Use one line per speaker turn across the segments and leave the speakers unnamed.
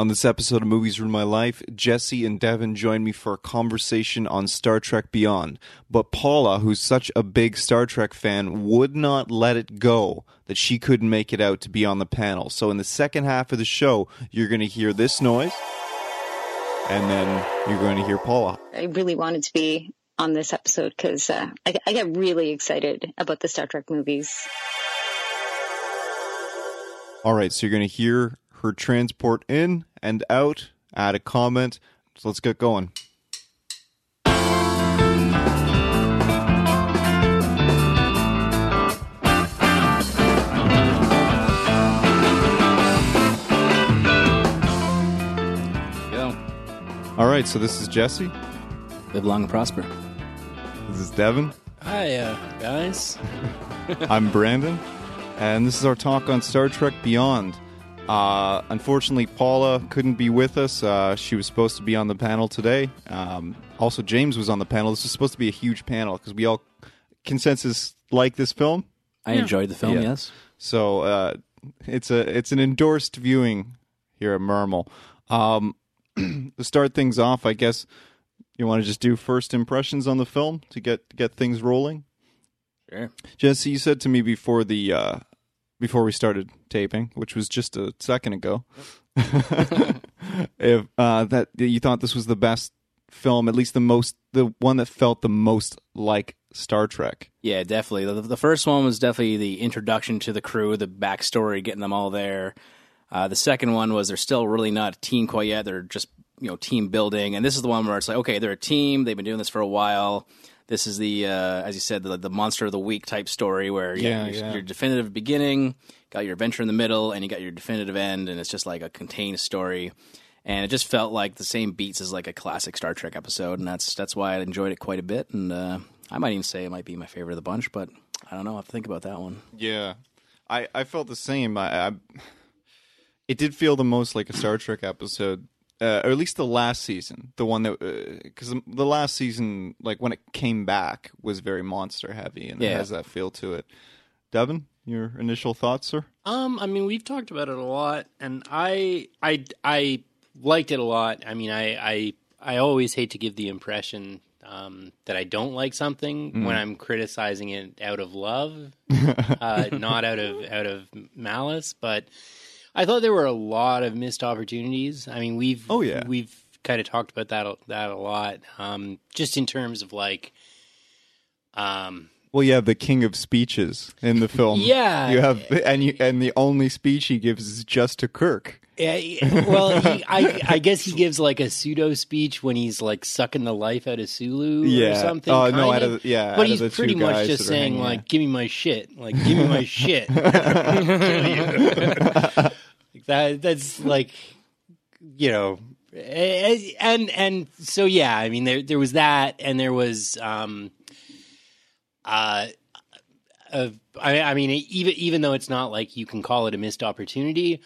On this episode of Movies Ruin My Life, Jesse and Devin join me for a conversation on Star Trek Beyond. But Paula, who's such a big Star Trek fan, would not let it go that she couldn't make it out to be on the panel. So in the second half of the show, you're going to hear this noise, and then you're going to hear Paula.
I really wanted to be on this episode because uh, I, I get really excited about the Star Trek movies.
All right, so you're going to hear her transport in and out, add a comment. So let's get going.
Go.
All right, so this is Jesse.
Live long and prosper.
This is Devin.
Hi, uh, guys.
I'm Brandon, and this is our talk on Star Trek Beyond. Uh, unfortunately, Paula couldn't be with us. Uh, she was supposed to be on the panel today. Um, also, James was on the panel. This was supposed to be a huge panel because we all consensus like this film.
I enjoyed the film.
Yeah.
Yes.
So uh, it's a it's an endorsed viewing here at Mermal. Um, to start things off, I guess you want to just do first impressions on the film to get get things rolling.
Sure.
Jesse, you said to me before the uh, before we started taping, which was just a second ago, if uh, that you thought this was the best film, at least the most the one that felt the most like Star Trek.
Yeah, definitely. The, the first one was definitely the introduction to the crew, the backstory, getting them all there. Uh, the second one was they're still really not a team quite yet. They're just you know team building, and this is the one where it's like, okay, they're a team. They've been doing this for a while. This is the, uh, as you said, the, the monster of the week type story where
Yeah,
yeah, your,
yeah.
your definitive beginning, got your adventure in the middle, and you got your definitive end, and it's just like a contained story. And it just felt like the same beats as like a classic Star Trek episode, and that's that's why I enjoyed it quite a bit. And uh, I might even say it might be my favorite of the bunch, but I don't know. I have to think about that one.
Yeah, I I felt the same. I, I it did feel the most like a Star Trek episode, uh, or at least the last season, the one that because the last season, like when it came back, was very monster heavy and it has that feel to it. Devin, your initial thoughts, sir?
Um, I mean, we've talked about it a lot, and I, I, I liked it a lot. I mean, I, I, I always hate to give the impression um, that I don't like something when I'm criticizing it out of love, uh, not out of out of malice. But I thought there were a lot of missed opportunities. I mean, we've
Oh, yeah.
we've kind of talked about that a- that a lot, um, just in terms of like. Um,
Well, you have the king of speeches in the film.
Yeah.
you have, and you and the only speech he gives is just to Kirk.
Yeah, well, he, I, I guess he gives like a pseudo speech when he's like sucking the life out of Sulu
Yeah.
or something.
Oh, no, out
of.
of the- yeah, out
but
of
he's
the
pretty much just saying
hanging
like,
out.
"Give me my shit, like give me my shit." that. That's like, you know, and and so yeah. I mean, there there was that, and there was um, uh, uh, I, I mean, even even though it's not like you can call it a missed opportunity,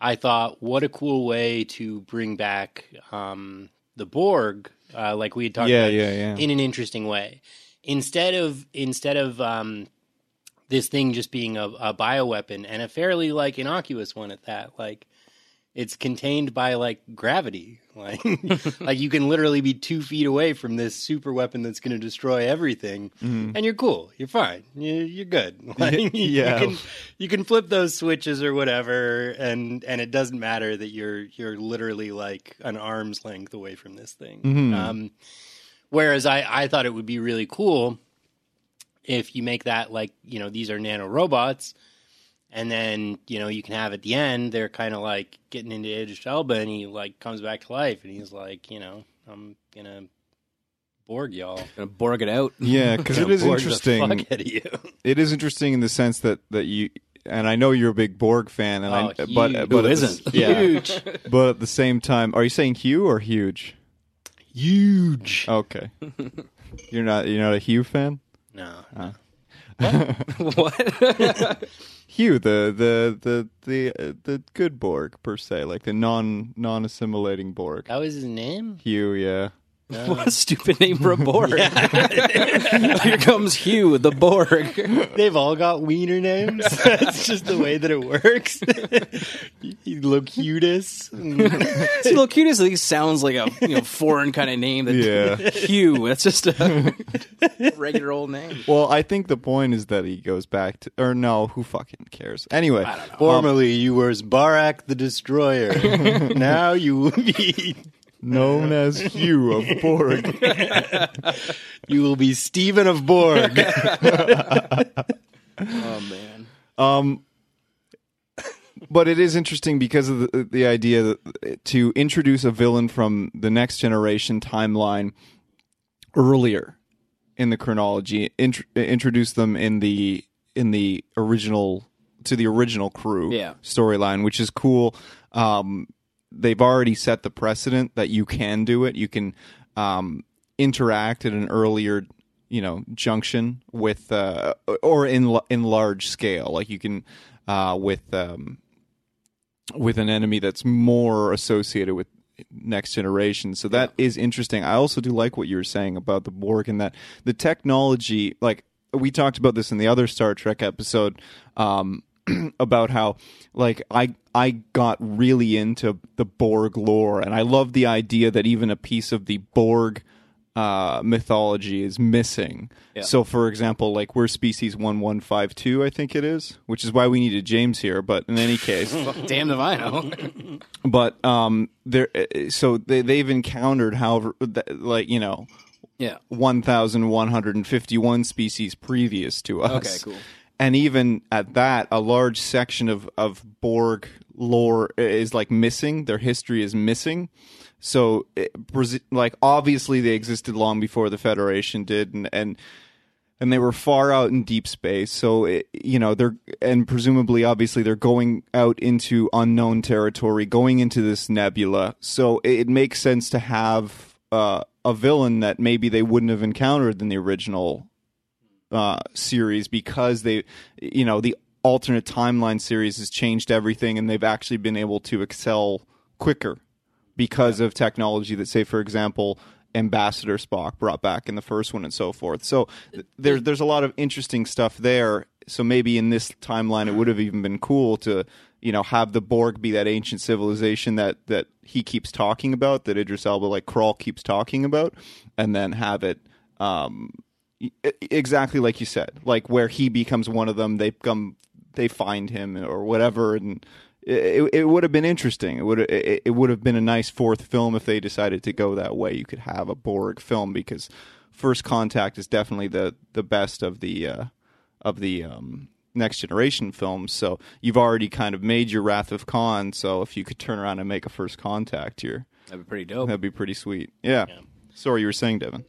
I thought what a cool way to bring back um, the Borg, uh, like we had talked
Yeah,
about,
yeah, yeah.
in an interesting way. Instead of instead of um, this thing just being a, a bioweapon and a fairly like innocuous one at that, like it's contained by like gravity. Like like you can literally be two feet away from this super weapon that's going to destroy everything and you're cool. You're fine. You, you're good. Like,
yeah.
you can you can flip those switches or whatever and and it doesn't matter that you're you're literally like an arm's length away from this thing. Um whereas i i thought it would be really cool if you make that like you know these are nano robots and then you know you can have at the end they're kind of like getting into Idris Elba and he like comes back to life and he's like you know I'm gonna Borg y'all
Gonna Borg it out.
Yeah, because it is Gonna
Borg the
interesting.
fuck out of you.
it is interesting in the sense that that you and I know you're a big Borg fan, and
Oh,
I
huge.
but
Who
but at the s-
isn't?
yeah,
huge
but at the same time, are you saying Hugh or huge?
huge
Okay, you're not you're not a Hugh fan.
No
what?
Hugh, the the the the uh, the good Borg per se, like the non non assimilating Borg.
that was his name?
Hugh, yeah,
what a stupid name for a Borg. Here comes Hugh, the Borg.
They've all got wiener names. That's just the way that it works. Locutus.
See, Locutus at least sounds like a you know foreign kind of name. That,
Yeah.
Hugh. That's just a regular old name.
Well, I think the point is that he goes back to, or no, who fucking cares? Anyway,
I don't.
Formerly, you were Barak the Destroyer. now you will be
known as Hugh of Borg.
you will be Stephen of Borg.
Oh man.
Um, but it is interesting because of the, the idea that, to introduce a villain from the next generation timeline earlier in the chronology, int- introduce them in the in the original to the original crew
Yeah.
storyline, which is cool. Um, they've already set the precedent that you can do it. You can um, interact at an earlier, you know, junction with uh, or in in large scale. Like you can uh, with um, with an enemy that's more associated with next generation. So that is interesting. I also do like what you were saying about the Borg and that the technology, like we talked about this in the other Star Trek episode, um, about how like I I got really into the Borg lore and I love the idea that even a piece of the Borg uh, mythology is missing. So, for example, like we're species one one five two, I think it is, which is why we needed James here. But in any case,
Damn if I know.
but um, there, so they they've encountered however, like you know,
Yeah.
1,151 species previous to us.
Okay, cool.
And even at that, a large section of, of Borg lore is like missing. Their history is missing. So, it, like, obviously they existed long before the Federation did, and, and and they were far out in deep space. So, it, you know, they're and presumably, obviously, they're going out into unknown territory, going into this nebula. So, it, it makes sense to have uh, a villain that maybe they wouldn't have encountered in the original uh, series because they, you know, the alternate timeline series has changed everything, and they've actually been able to excel quicker because of technology that, say, for example, Ambassador Spock brought back in the first one, and so forth. So th- there's there's a lot of interesting stuff there. So maybe in this timeline, it would have even been cool to, you know, have the Borg be that ancient civilization that that he keeps talking about, that Idris Elba like Krall keeps talking about, and then have it. Um, exactly like you said, like where he becomes one of them, they come, they find him or whatever, and it, it would have been interesting. It would it, it would have been a nice fourth film if they decided to go that way. You could have a Borg film because First Contact is definitely the the best of the uh, of the um, next generation films. So you've already kind of made your Wrath of Khan. So if you could turn around and make a First Contact here,
That'd be pretty dope.
that'd be pretty sweet. Yeah. Sorry, you were saying, Devin.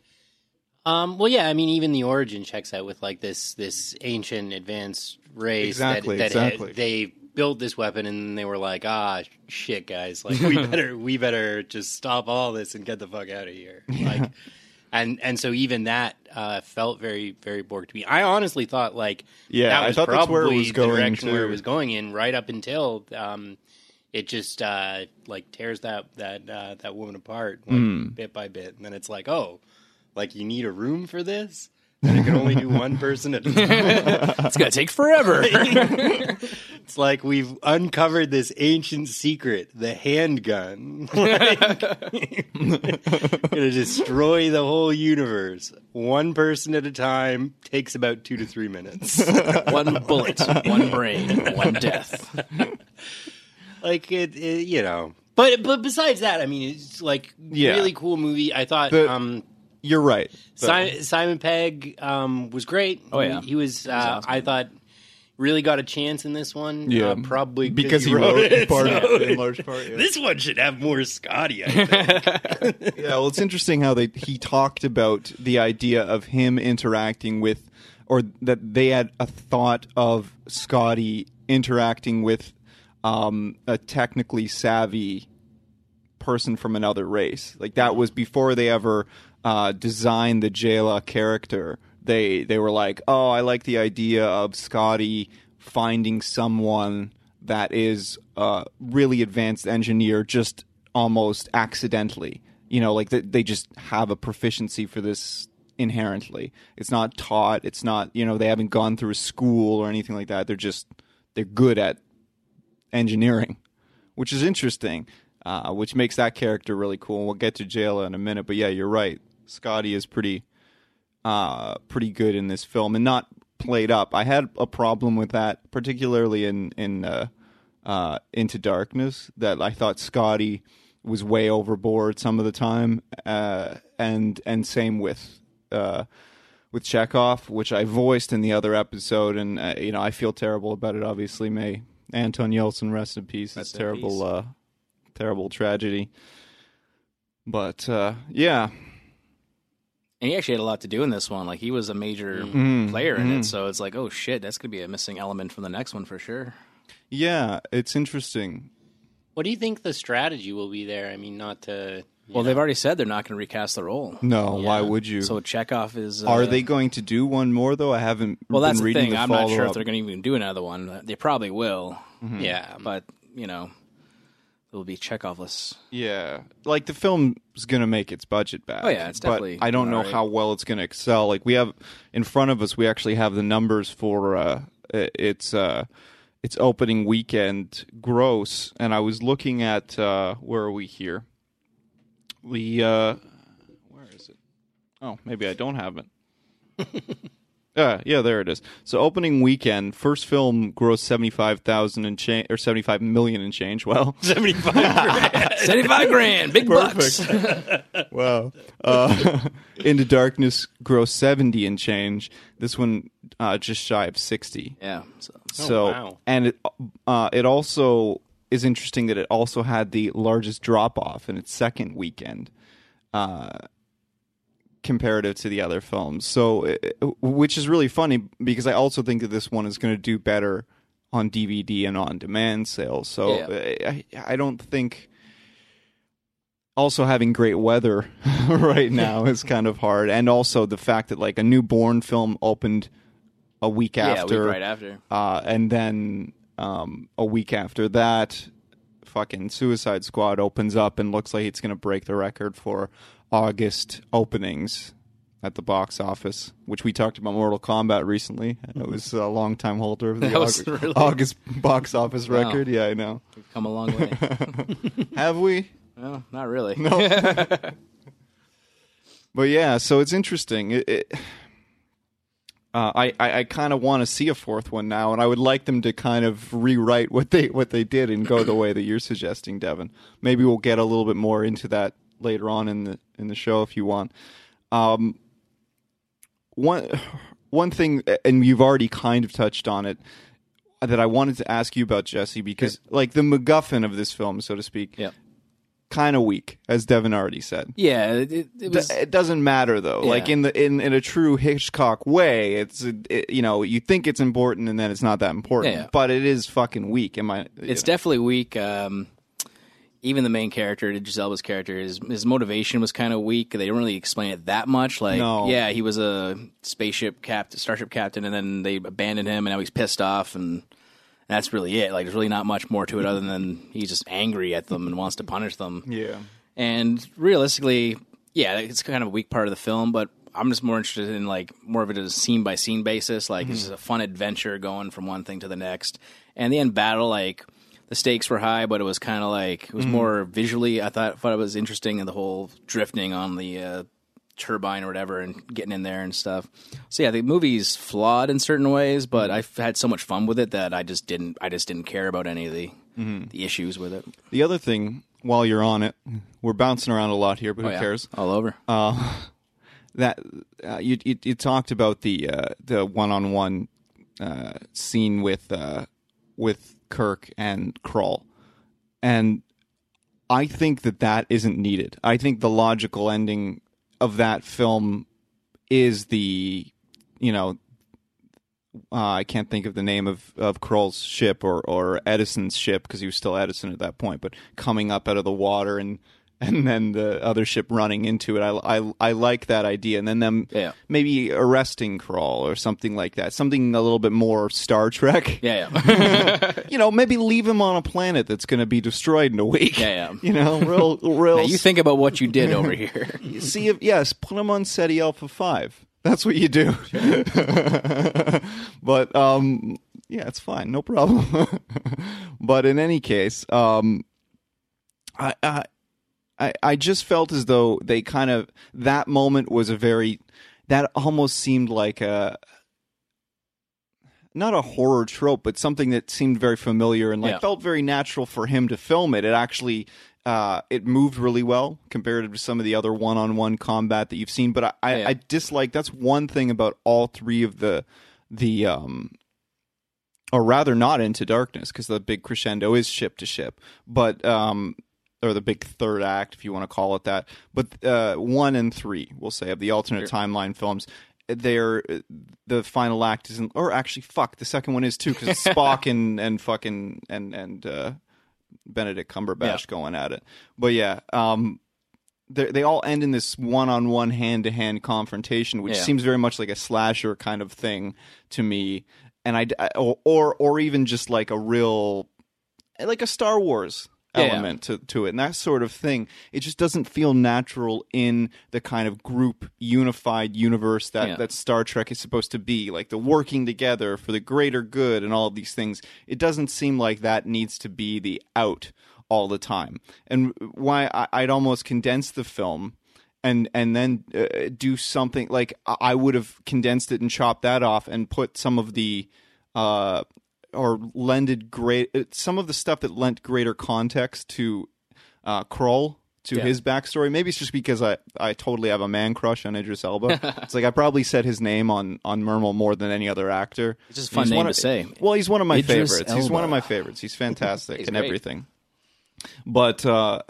Um, well, yeah, I mean, even the origin checks out with like this this ancient advanced race
Exactly,
that, that had-
exactly.
they built this weapon and they were like, ah, shit, guys, like we better we better just stop all this and get the fuck out of here. Like, and and so even that uh, felt very very Borg to me. I honestly thought like
Yeah,
that
I
was
thought that's where it
probably
was
the
going,
direction where it was going in right up until um, it just uh, like tears that that uh, that woman apart like,
Hmm.
bit by bit, and then it's like, oh, like you need a room for this, and it can only do one person at a time.
It's gonna take forever.
It's like we've uncovered this ancient secret, the handgun. Like, gonna destroy the whole universe. One person at a time takes about two to three minutes.
one bullet, one brain, one death.
like it, it you know. But but besides that, I mean, it's like
Yeah.
really cool movie. I thought
The-
um,
You're right.
Simon, Simon Pegg um, was great.
Oh, yeah.
he was. Uh,
awesome.
I thought really got a chance in this one.
Yeah.
uh, probably
because he wrote
it.
part
so
of it in large part. Yeah.
This one should have more Scotty. I think.
yeah, well, it's interesting how they he talked about the idea of him interacting with, or that they had a thought of Scotty interacting with um, a technically savvy person from another race. Like that was before they ever uh, designed the Jaylah character. They they were like, oh, I like the idea of Scotty finding someone that is a really advanced engineer just almost accidentally you know, like they, they just have a proficiency for this inherently. It's not taught. It's not you know they haven't gone through a school or anything like that. They're just they're good at engineering, which is interesting. Uh, which makes that character really cool. We'll get to Jaylah in a minute, but yeah, you're right. Scotty is pretty, uh, pretty good in this film and not played up. I had a problem with that, particularly in in uh, uh, Into Darkness. That I thought Scotty was way overboard some of the time, uh, and and same with uh, with Chekov, which I voiced in the other episode, and uh, you know I feel terrible about it. Obviously, may Anton Yelchin rest in peace. It's
Rest in
terrible,
peace.
Uh, terrible tragedy. But uh, yeah,
And he actually had a lot to do in this one. Like he was a major
Mm-hmm.
player in it, so it's like, oh shit, that's gonna be a missing element from the next one for sure.
yeah, it's interesting.
What do you think the strategy will be there? I mean, not to.
Well,
know.
they've already said they're not going to recast the role.
No, why would you?
So Chekov is. Uh,
Are they going to do one more though? I haven't.
Well, that's
been
the
reading
thing.
The
I'm not sure if they're going to even do another one. They probably will,
Yeah.
but you know, it will be Chekovless.
Yeah, like the film's gonna make its budget back.
Oh, yeah, it's definitely.
but
definitely
I don't know
alright.
how well it's gonna excel. Like we have in front of us, we actually have the numbers for uh, its uh, its opening weekend gross, and I was looking at uh, where are we here? The uh, where is it? Oh, maybe I don't have it. Yeah, yeah, there it is. So opening weekend, first film grossed seventy five thousand and change or seventy five million and change. Well,
75 grand.
Seventy-five grand, big bucks.
Wow. Uh, Into Darkness gross 70 and change. This one uh, just shy of 60.
yeah. So,
So
wow.
and it uh, it also is interesting that it also had the largest drop off in its second weekend. Uh comparative to the other films. So uh, which is really funny because I also think that this one is going to do better on DVD and on demand sales. So
Yeah.
uh, I I don't think also having great weather right now is kind of hard and also the fact that like a new Bourne film opened a week
yeah,
after
week right after.
uh, and then um, a week after that, fucking Suicide Squad opens up and looks like it's going to break the record for August openings at the box office, which we talked about Mortal Kombat recently. It was a long time holder of the August,
really-
August box office
Wow.
record. Yeah, I know.
We've come a long way.
Have we?
No, not really. No.
But yeah, so it's interesting. It, it, uh, I I, I kind of want to see a fourth one now, and I would like them to kind of rewrite what they what they did and go the way that you're suggesting, Devin. Maybe we'll get a little bit more into that later on in the in the show if you want. Um, one one thing, and you've already kind of touched on it, that I wanted to ask you about Jesse because like the MacGuffin of this film, so to speak,
Yeah.
kind of weak, as Devin already said.
Yeah, it, it, was.
It doesn't matter though.
Yeah.
Like in the in, in a true Hitchcock way, it's it, you know you think it's important and then it's not that important.
Yeah.
But it is fucking weak. Am I?
it's definitely weak. Um, even the main character, Idris Elba's character, his his motivation was kind of weak. They didn't really explain it that much. Like,
No.
yeah, he was a spaceship captain, starship captain, and then they abandoned him, and now he's pissed off, and that's really it. Like, there's really not much more to it other than he's just angry at them and wants to punish them.
yeah.
And realistically, yeah, it's kind of a weak part of the film, but I'm just more interested in like more of it as a scene by scene basis. Like it's mm-hmm. just a fun adventure going from one thing to the next. And the end battle, like the stakes were high, but it was kind of like it was more visually. I thought thought it was interesting, and the whole drifting on the uh, turbine or whatever, and getting in there and stuff. So yeah, the movie's flawed in certain ways, but I've had so much fun with it that I just didn't. I just didn't care about any of the the issues with it.
The other thing, while you're on it, we're bouncing around a lot here, but who
Oh, yeah.
cares?
All over.
That uh, you, you you talked about the uh, the one on one scene with uh, with Kirk and Krall, and I think that that isn't needed. I think the logical ending of that film is the you know uh, I can't think of the name of of Krall's ship or or Edison's ship because he was still Edison at that point, but coming up out of the water and and then the other ship running into it. I, I, I like that idea, and then them
Yeah.
maybe arresting Krall or something like that. Something a little bit more Star Trek.
Yeah, yeah.
You know, maybe leave him on a planet that's going to be destroyed in a week.
Yeah, yeah.
You know, real, real.
Now, you think about what you did over here.
see if yes, put him on Ceti Alpha Five. That's what you do. but um, yeah, it's fine, no problem. but in any case, um, I, I I I just felt as though they kind of that moment was a very that almost seemed like a not a horror trope, but something that seemed very familiar and like
Yeah.
felt very natural for him to film it. It actually uh, it moved really well compared to some of the other one-on-one combat that you've seen. But I, I,
Yeah.
I dislike that's one thing about all three of the the um or rather not into darkness because the big crescendo is ship to ship, but um or the big third act if you want to call it that. But uh, one and three, we'll say, of the alternate timeline films. They're the final act isn't, or actually, fuck, the second one is too because Spock and and fucking and and uh, Benedict Cumberbatch
Yeah.
going at it. But yeah, um, they they all end in this one-on-one, hand-to-hand confrontation, which
Yeah.
seems very much like a slasher kind of thing to me. And I, I- or or or even just like a real, like a Star Wars
Yeah.
element to to it, and that sort of thing. It just doesn't feel natural in the kind of group unified universe that
Yeah.
that Star Trek is supposed to be, like the working together for the greater good and all of these things. It doesn't seem like that needs to be the out all the time. And why I, I'd almost condense the film and and then uh, do something like I I would have condensed it and chopped that off and put some of the uh or lended great uh, some of the stuff that lent greater context to uh Krall to
Yeah.
his backstory. Maybe it's just because I, I totally have a man crush on Idris Elba. it's like I probably said his name on on Mermal more than any other actor.
It's just a fun name
one
to say.
Well, he's one of my
Idris
favorites. He's one of my favorites. He's fantastic
He's
and
great.
everything. But uh,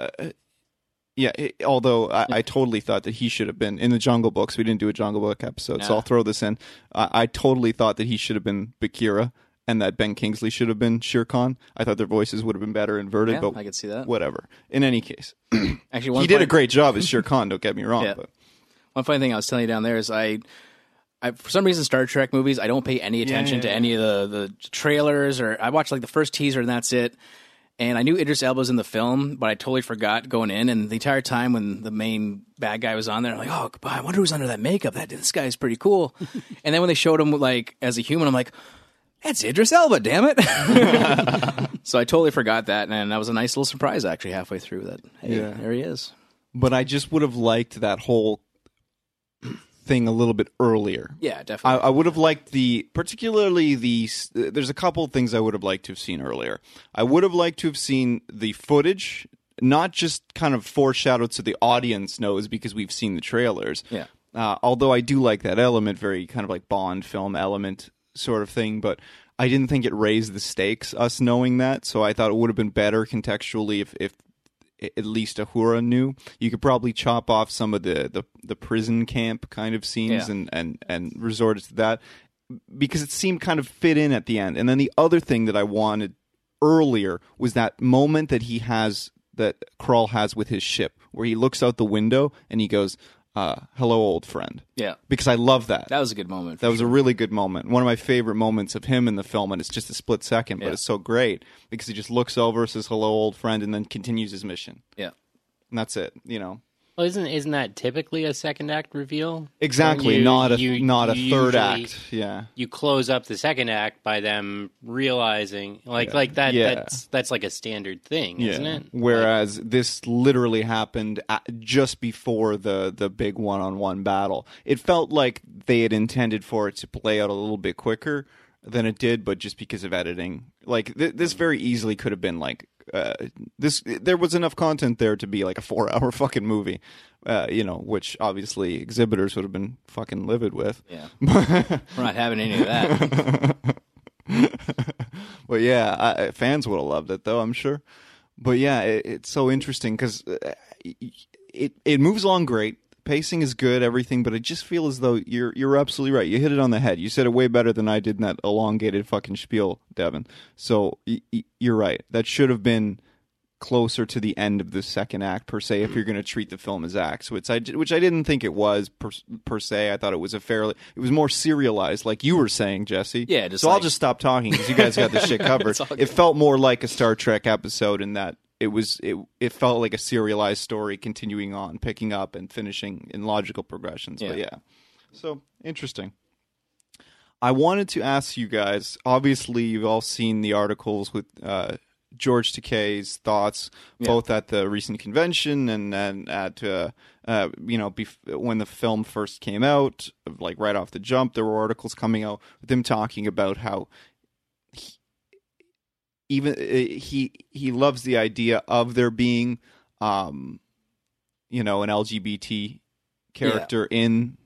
yeah, it, although I, I totally thought that he should have been in the Jungle Books. We didn't do a Jungle Book episode, so I'll throw this in. I, I totally thought that he should have been Bagheera and that Ben Kingsley should have been Shere Khan. I thought their voices would have been better inverted,
Yeah,
but
I could see that.
whatever. In any case,
Actually, one
he did a great job as Shere Khan. Don't get me wrong,
Yeah.
but
One funny thing I was telling you down there is I, I for some reason Star Trek movies I don't pay any attention
yeah,
to
yeah.
any of the the trailers or I watched like the first teaser and that's it. And I knew Idris Elba was in the film, but I totally forgot going in. And the entire time when the main bad guy was on there, I'm like, oh, I wonder who's under that makeup. That this guy's pretty cool. and then when they showed him like as a human, I'm like, that's Idris Elba, damn it. so I totally forgot that, and that was a nice little surprise actually halfway through. That hey,
Yeah.
there he is.
but I just would have liked that whole thing a little bit earlier.
Yeah,
I,
definitely.
I would have liked the, particularly the. There's a couple of things I would have liked to have seen earlier. I would have liked to have seen the footage, not just kind of foreshadowed so the audience knows because we've seen the trailers.
Yeah.
Uh, although I do like that element, very kind of like Bond film element sort of thing, but I didn't think it raised the stakes, us knowing that. So I thought it would have been better contextually if, if at least Uhura knew. You could probably chop off some of the, the, the prison camp kind of scenes
Yeah.
and, and, and resort to that because it seemed kind of fit in at the end. And then the other thing that I wanted earlier was that moment that he has that Krall has with his ship where he looks out the window and he goes, uh, hello old friend.
yeah,
Because I love that.
that was a good moment.
That was a really good moment. One of my favorite moments of him in the film, and it's just a split second, but
Yeah.
it's so great because he just looks over, says hello, old friend, and then continues his mission.
yeah.
And that's it, you know.
Well, isn't isn't that typically a second act reveal?
Exactly,
You-
not a
you-
not a third act. Yeah.
You close up the second act by them realizing, like, like that.
Yeah.
That's that's like a standard thing, isn't it?
Whereas this literally happened at, just before the the big one on one battle. It felt like they had intended for it to play out a little bit quicker than it did, but just because of editing, like th- this mm. very easily could have been like uh, this. There was enough content there to be like a four hour fucking movie, uh, you know, which obviously exhibitors would have been fucking livid with.
Yeah. We're not having any of that.
But yeah, I, fans would have loved it though, I'm sure. But yeah, it, it's so interesting because it it moves along great. Pacing is good, everything, but I just feel as though you're you're absolutely right. You hit it on the head. You said it way better than I did in that elongated fucking spiel, Devin. So y- y- you're right. That should have been closer to the end of the second act per se if you're going to treat the film as acts which I which I didn't think it was per, per se I thought it was a fairly it was more serialized like you were saying Jesse
Yeah, just
so I'll just stop talking because you guys got this shit covered it felt more like a Star Trek episode in that it was it it felt like a serialized story continuing on picking up and finishing in logical progressions but
Yeah.
yeah so interesting I wanted to ask you guys. Obviously, you've all seen the articles with uh, George Takei's thoughts, both at the recent convention and then at uh, uh, you know bef- when the film first came out, like right off the jump, there were articles coming out with him talking about how even uh, he he loves the idea of there being, um, you know, an LGBT character in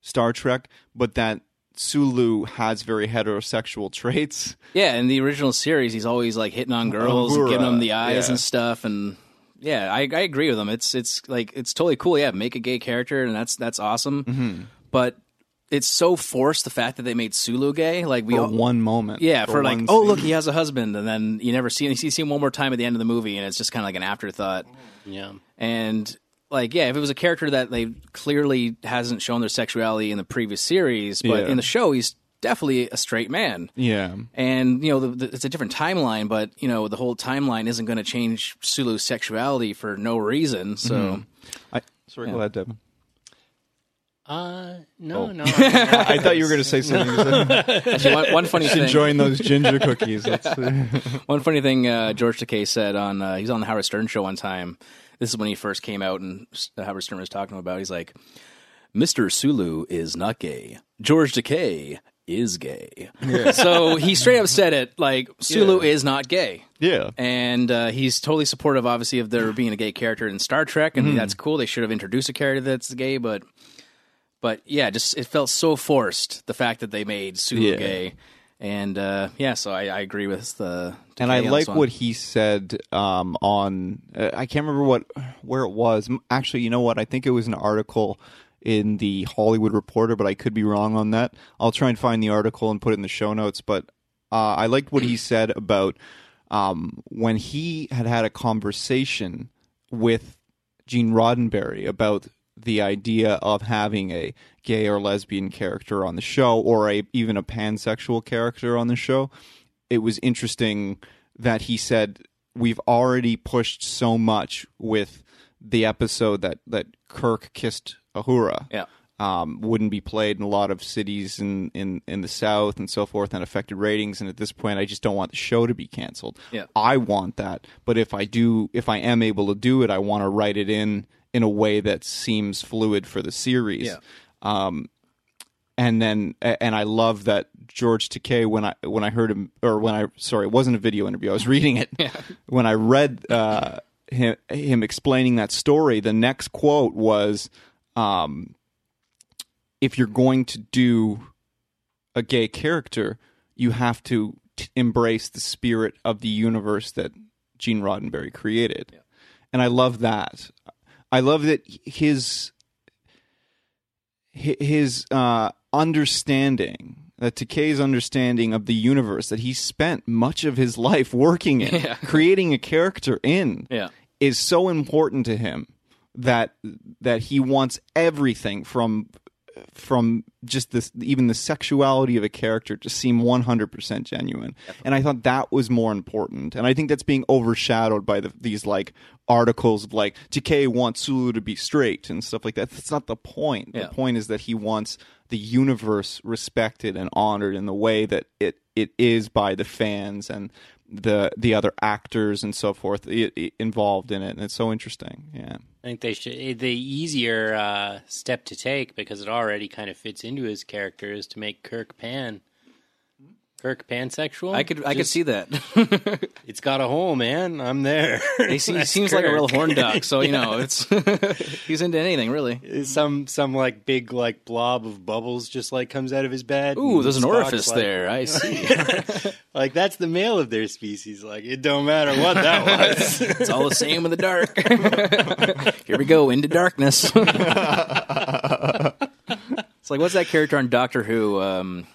Star Trek, but that Sulu has very heterosexual traits.
Yeah, in the original series, he's always like hitting on girls,
Uhura,
giving them the eyes
yeah.
and stuff, and yeah, I, I agree with him. It's it's like it's totally cool. Yeah, make a gay character, and that's that's awesome.
Mm-hmm.
But it's so forced the fact that they made Sulu gay. Like we
For
all,
one moment.
yeah, for, like oh
scene.
look, he has a husband, and then you never see him. you see him one more time at the end of the movie, and it's just kind of like an afterthought.
Yeah.
And like, yeah, if it was a character that they clearly hasn't shown their sexuality in the previous series, but
Yeah.
in the show he's definitely a straight man.
Yeah.
And you know, the, the, it's a different timeline, but you know, the whole timeline isn't going to change Sulu's sexuality for no reason. So,
Mm-hmm. I, sorry, go ahead, Devin.
Uh, no,
Oh.
no.
I thought you were going to say something.
actually, one, one funny thing,
Enjoying those ginger cookies. That's,
one funny thing, uh, George Takei said on uh, he was on the Howard Stern show one time. This is when he first came out, and uh, Howard Stern was talking about. He's like, "Mr. Sulu is not gay. George Takei is gay." So he straight up said it like Sulu is not gay.
yeah.
and uh, he's totally supportive, obviously, of there being a gay character in Star Trek, and that's cool. They should have introduced a character that's gay, but but yeah, just it felt so forced the fact that they made Sulu
Yeah.
gay, and uh, yeah, so I, I agree with the.
and I like what he said um, on. Uh, I can't remember what where it was. Actually, you know what? I think it was an article in the Hollywood Reporter, but I could be wrong on that. I'll try and find the article and put it in the show notes. But uh, I liked what he said about um, when he had had a conversation with Gene Roddenberry about the idea of having a gay or lesbian character on the show or a even a pansexual character on the show it was interesting that he said we've already pushed so much with the episode that that Kirk kissed Uhura
Yeah.
um, wouldn't be played in a lot of cities in, in, in the South and so forth and affected ratings. And at this point, I just don't want the show to be canceled.
Yeah.
I want that. But if I do, if I am able to do it, I want to write it in in a way that seems fluid for the series.
Yeah.
Um, and then, and I love that George Takei when I when I heard him, or when I sorry, it wasn't a video interview. I was reading it. When I read uh, him him explaining that story, the next quote was, um, "If you're going to do a gay character, you have to t- embrace the spirit of the universe that Gene Roddenberry created." And I love that. I love that his his uh, understanding that Takei's understanding of the universe that he spent much of his life working in,
Yeah.
creating a character in,
Yeah.
is so important to him that that he wants everything from from just this even the sexuality of a character to seem 100% genuine. And i thought that was more important. And i think that's being overshadowed by the, these like articles of like Takei wants Sulu to be straight and stuff like that. That's not the point.
Yeah.
the point is that he wants the universe respected and honored in the way that it it is by the fans and the the other actors and so forth involved in it and it's so interesting yeah
I think they should. The easier uh, step to take because it already kind of fits into his character is to make Kirk pan. Kirk pansexual.
I could I could
Just-
see that.
It's got a hole, man. I'm there.
he seems,
That's
seems like a real
Kirk.
horn duck, so you know it's he's into anything really.
some some like big like blob of bubbles just like comes out of his bed.
Ooh,
and
there's an
Spock's
orifice
like-
there. I see.
Like that's the male of their species. Like it don't matter what that was.
It's all the same in the dark. Here we go into darkness. it's like what's that character on Doctor Who? Um,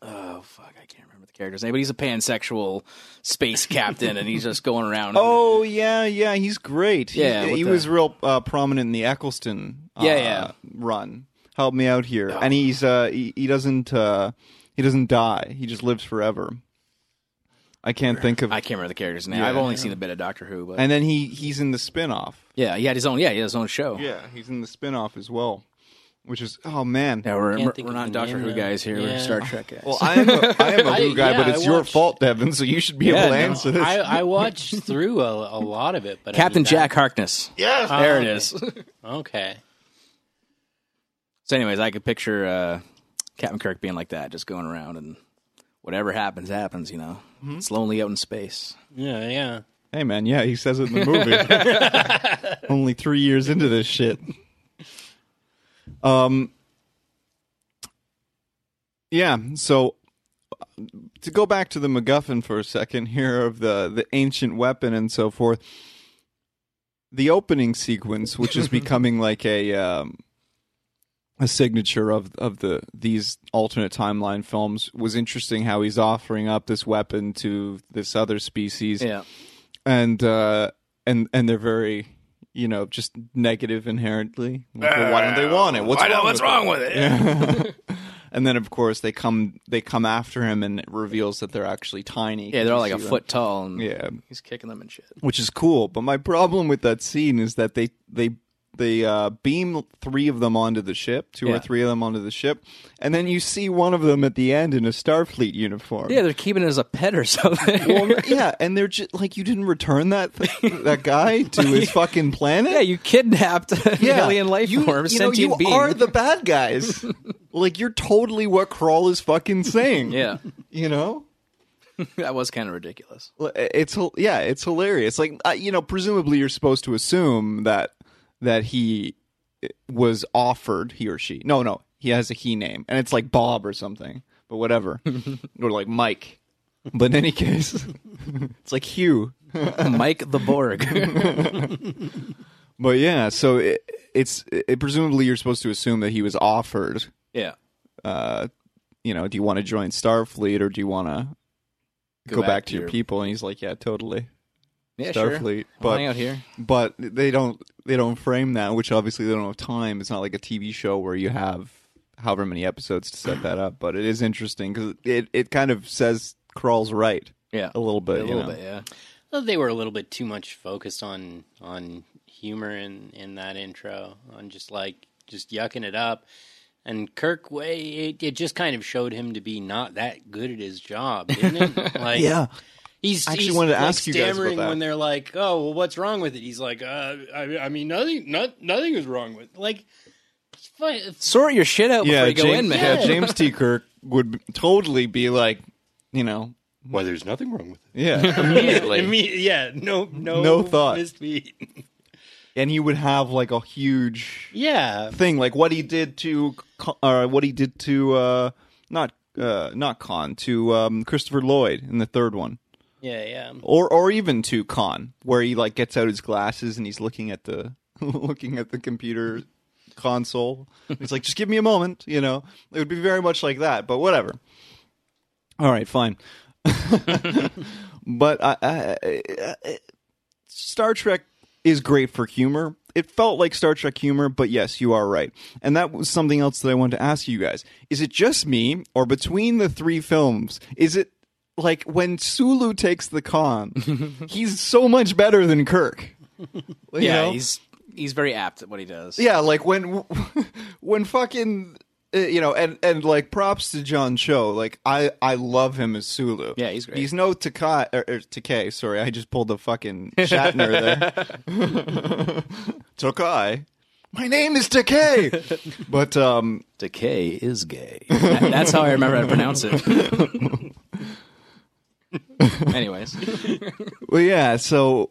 oh fuck, I can't remember the character's name, but he's a pansexual space captain, and he's just going around.
Oh yeah, yeah, he's great.
Yeah,
he,
with the-
was real uh, prominent in the Eccleston. Uh,
Yeah, yeah.
Run help me out here,
Oh.
and he's uh, he, he doesn't uh, he doesn't die. He just lives forever. I can't think of.
I can't remember the character's name.
Yeah.
I've only seen a bit of Doctor Who, but
and then he he's in the spin-off.
yeah, he had his own. Yeah, he had his own show.
Yeah, he's in the spin-off as well, which is oh man.
Yeah, we're,
Can't
we're,
think
we're
of
not
the
Doctor
name,
Who
though.
guys here. We're
Yeah.
Star Trek guys.
Well, I am a, I am a
I-
Who guy, but
yeah,
it's
I
your
watched-
fault, Devin. So you should be
Yeah,
able to
no,
answer this.
I, I watched through a, a lot of it, but I
Captain
mean, that-
Jack Harkness.
yes.
There it
okay.
is.
Okay.
So, anyways, I could picture uh, Captain Kirk being like that, just going around and whatever happens, happens. You know,
Mm-hmm.
it's lonely out in space.
Yeah, yeah.
Hey man, yeah, he says it in the movie. Only three years into this shit. Um. Yeah, so uh, to go back to the MacGuffin for a second here of the the ancient weapon and so forth. The opening sequence, which is becoming like a um, a signature of of the these alternate timeline films, was interesting. How he's offering up this weapon to this other species
Yeah,
and uh and and they're very you know just negative inherently Like, well, why don't they uh, want it what's
Why not-
wrong
what's
with
wrong
it?
with it?
Yeah. and then of course they come they come after him and it reveals that they're actually tiny
yeah, they're all like a
them.
foot tall, and
yeah
he's kicking them and shit.
which is cool but my problem with that scene is that they they they uh, beam three of them onto the ship, two or three of them onto the ship, and then you see one of them at the end in a Starfleet uniform.
Yeah, they're keeping it as a pet or something.
Well, yeah, and they're just like you didn't return that th- that guy to his fucking planet.
yeah, you kidnapped
Yeah.
alien life
you,
form,
you know, you
being.
are the bad guys. like you're totally what Krall is fucking saying.
yeah,
you know.
that was kind of ridiculous.
It's yeah, it's hilarious. Like uh, you know, presumably you're supposed to assume that that he was offered he or she. No, no, he has a he name, and it's like Bob or something. But whatever, or like Mike. But in any case, it's like Hugh.
Mike the Borg.
But yeah, so it, it's it, presumably you're supposed to assume that he was offered.
yeah,
Uh, you know, do you want to join Starfleet or do you want to go, back, to your, people? And he's like, yeah, totally.
yeah.
Starfleet,
I'll
but
hang out here.
but they don't they don't frame that, which obviously they don't have time. It's not like a TV show where you have however many episodes to set that up. But it is interesting because it it kind of says Krall's right
Yeah,
a little bit.
a
you
little
know?
bit. Yeah,
Well, they were a little bit too much focused on on humor in in that intro, on just like just yucking it up. And Kirk, way it, it just kind of showed him to be not that good at his job, didn't it? Like,
Yeah,
he's
I actually
he's,
wanted to
like,
ask you guys about that.
when they're like, "Oh, well, what's wrong with it?" He's like, uh, I, "I mean, nothing, not nothing is wrong with it. like."
sort your shit out
yeah.
before you go
James,
in, man.
yeah, James T. Kirk would totally be like, you know,
Why, there's nothing wrong with it.
yeah, immediately.
Imme- yeah, no, no,
No thought.
missed beat.
and he would have like a huge
yeah,
thing, like what he did to, Con- or what he did to, uh, not, uh, not Khan, to um, Christopher Lloyd in the third one,
yeah, yeah.
or or even to Khan, where he like gets out his glasses and he's looking at the looking at the computer console. He's like, just give me a moment, you know. It would be very much like that, but whatever. All right, fine. but I, I, I, Star Trek is great for humor. It felt like Star Trek humor, but yes, you are right. And that was something else that I wanted to ask you guys. Is it just me, or between the three films, is it like when Sulu takes the con, he's so much better than Kirk? You
yeah,
know?
he's he's very apt at what he does.
Yeah, like when when fucking uh, you know, and and like props to John Cho. Like I I love him as Sulu.
Yeah, he's great.
He's no Takai or, or Takei. Sorry, I just pulled the fucking Shatner there. Takai. My name is Takei. but um,
Decay is gay. That- that's how I remember how to pronounce it. Anyways,
well, yeah. So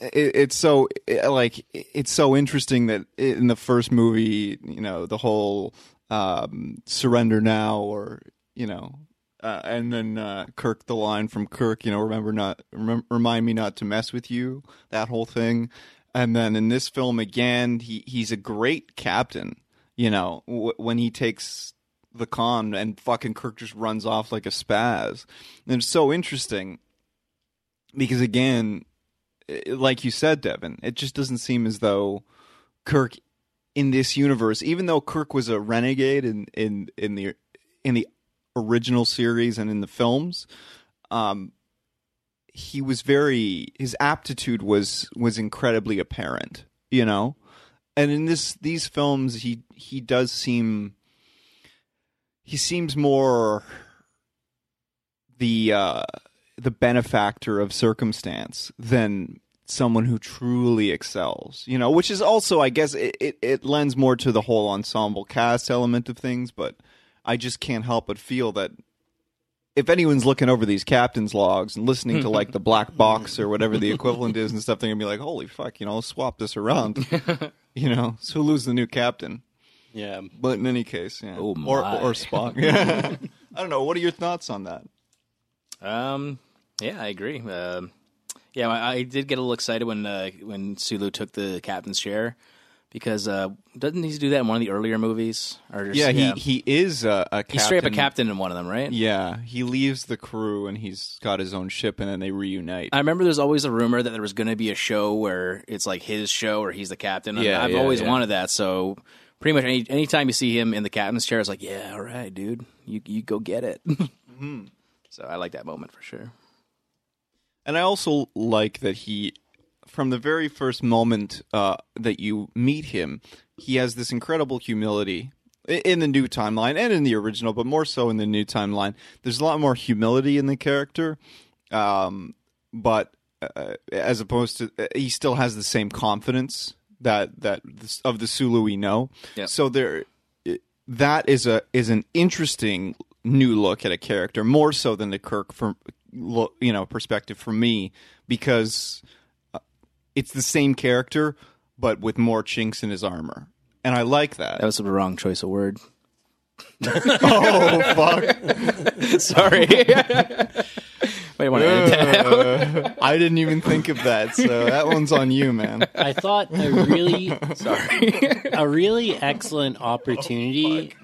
it, it's so it, like it's so interesting that in the first movie, you know, the whole um, surrender now, or you know, uh, and then uh, Kirk, the line from Kirk, you know, remember not remem- remind me not to mess with you, that whole thing, and then in this film again, he he's a great captain. You know, w- when he takes the con, and fucking Kirk just runs off like a spaz. And it's so interesting because again, like you said, Devin, it just doesn't seem as though Kirk in this universe, even though Kirk was a renegade in in in the in the original series and in the films, um, he was very his aptitude was was incredibly apparent, you know. And in this these films, he he does seem he seems more the uh, the benefactor of circumstance than someone who truly excels, you know, which is also, I guess, it, it, it lends more to the whole ensemble cast element of things, but I just can't help but feel that if anyone's looking over these captain's logs and listening to like the black box or whatever the equivalent is and stuff, they're gonna be like, "Holy fuck!" You know, swap this around. you know, Sulu's the new captain.
Yeah.
But in any case, yeah,
Oh,
or
my.
or Spock. Yeah, I don't know. What are your thoughts on that?
Um, yeah, I agree. Um, yeah, I, I did get a little excited when uh, when Sulu took the captain's chair because uh, doesn't he do that in one of the earlier movies? Or just,
Yeah, he he is a, a captain.
he's straight up a captain in one of them, right?
Yeah, he leaves the crew and he's got his own ship, and then they reunite.
I remember there's always a rumor that there was going to be a show where it's like his show or he's the captain. And
Yeah,
I've
yeah,
always
yeah.
wanted that. So pretty much any anytime you see him in the captain's chair, it's like, yeah, all right, dude, you you go get it.
Mm-hmm.
So I like that moment for sure.
And I also like that he, from the very first moment uh, that you meet him, he has this incredible humility in the new timeline and in the original, but more so in the new timeline. There's a lot more humility in the character, um, but uh, as opposed to uh, he still has the same confidence that that of the Sulu we know.
Yep.
So there, that is a is an interesting new look at a character more so than the Kirk from lo- you know perspective for me because uh, it's the same character but with more chinks in his armor. And I like that.
That was the wrong choice of word.
oh fuck!
Sorry. Wait, want to edit that out?
Uh, I didn't even think of that, so that one's on you, man.
I thought a really
Sorry.
a really excellent opportunity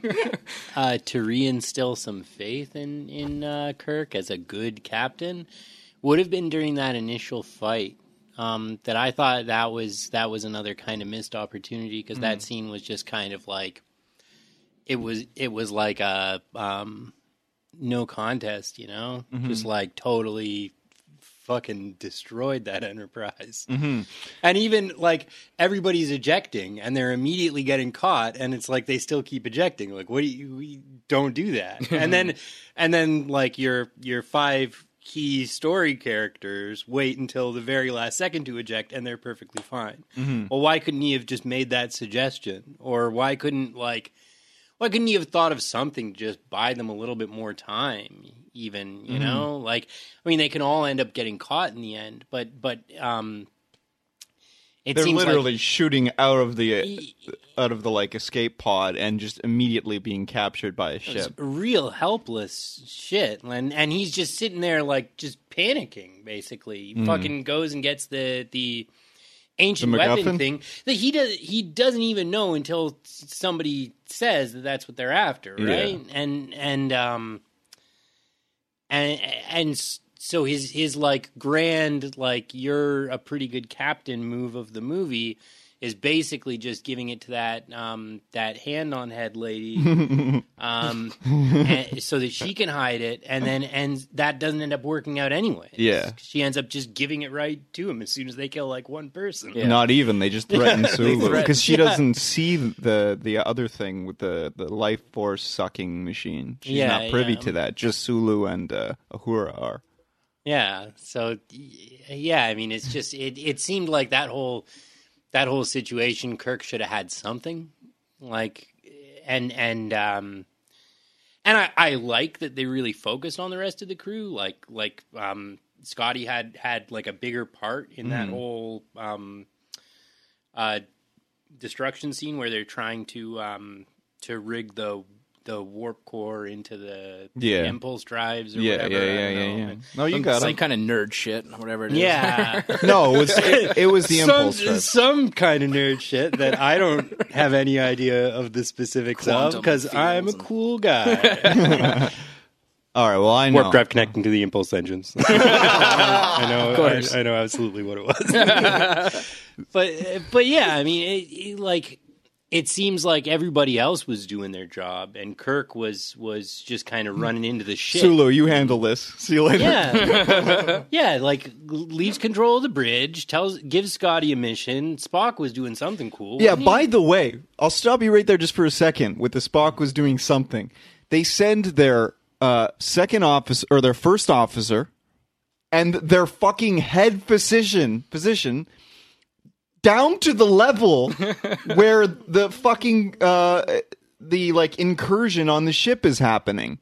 uh, to reinstill some faith in in uh, Kirk as a good captain would have been during that initial fight. Um, that I thought that was that was another kind of missed opportunity because that scene was just kind of like it was it was like a um, no contest, you know, just like totally fucking destroyed that enterprise. Mm-hmm. And even like everybody's ejecting and they're immediately getting caught and it's like they still keep ejecting. Like what do you we don't do that. and then and then like your your five key story characters wait until the very last second to eject and they're perfectly fine. Mm-hmm. Well, why couldn't he have just made that suggestion? Or why couldn't like why couldn't he have thought of something to just buy them a little bit more time even you know? Like i mean they can all end up getting caught in the end but but um it
They're literally
like
shooting out of the out of the like escape pod and just immediately being captured by a ship.
real helpless shit and and he's just sitting there like just panicking basically. He fucking goes and gets the the ancient
The
weapon thing that he does he doesn't even know until somebody says that that's what they're after
Yeah.
right? And and um and and so his his like grand like you're a pretty good captain move of the movie is basically just giving it to that um that hand on head lady um and, so that she can hide it and then and that doesn't end up working out anyway
Yeah.
she ends up just giving it right to him as soon as they kill like one person
Yeah.
Not even. They just threaten Sulu because she
yeah.
doesn't see the the other thing with the the life force sucking machine. She's
Yeah,
not privy to that. Just Sulu and uh, Uhura are.
Yeah. So yeah, I mean, it's just it. It seemed like that whole that whole situation. Kirk should have had something like, and and um, and I I like that they really focused on the rest of the crew. Like like um, Scotty had had like a bigger part in that whole um, uh, destruction scene where they're trying to um to rig the the warp core into the
Yeah.
impulse drives or
Yeah,
whatever.
yeah, yeah, yeah, yeah. No, you got it.
Some
it.
kind of nerd shit, whatever it is.
Yeah.
No, it was it, it was the
some,
impulse drive.
some kind of nerd shit that I don't have any idea of the specifics of because I'm a cool guy.
All right, well I know.
Warp drive connecting to the impulse engines. I know.
course.
I, I know absolutely what it was.
but but yeah, I mean, it, it, like it seems like everybody else was doing their job, and Kirk was was just kind of running into the shit.
Sulu, you handle this. See you later.
Yeah, yeah, like leaves control of the bridge, tells gives Scotty a mission. Spock was doing something cool.
Yeah,
he?
by the way, I'll stop you right there just for a second with the Spock was doing something. They send their uh, second officer or their first officer and their fucking head physician physician down to the level where the fucking uh, the like incursion on the ship is happening.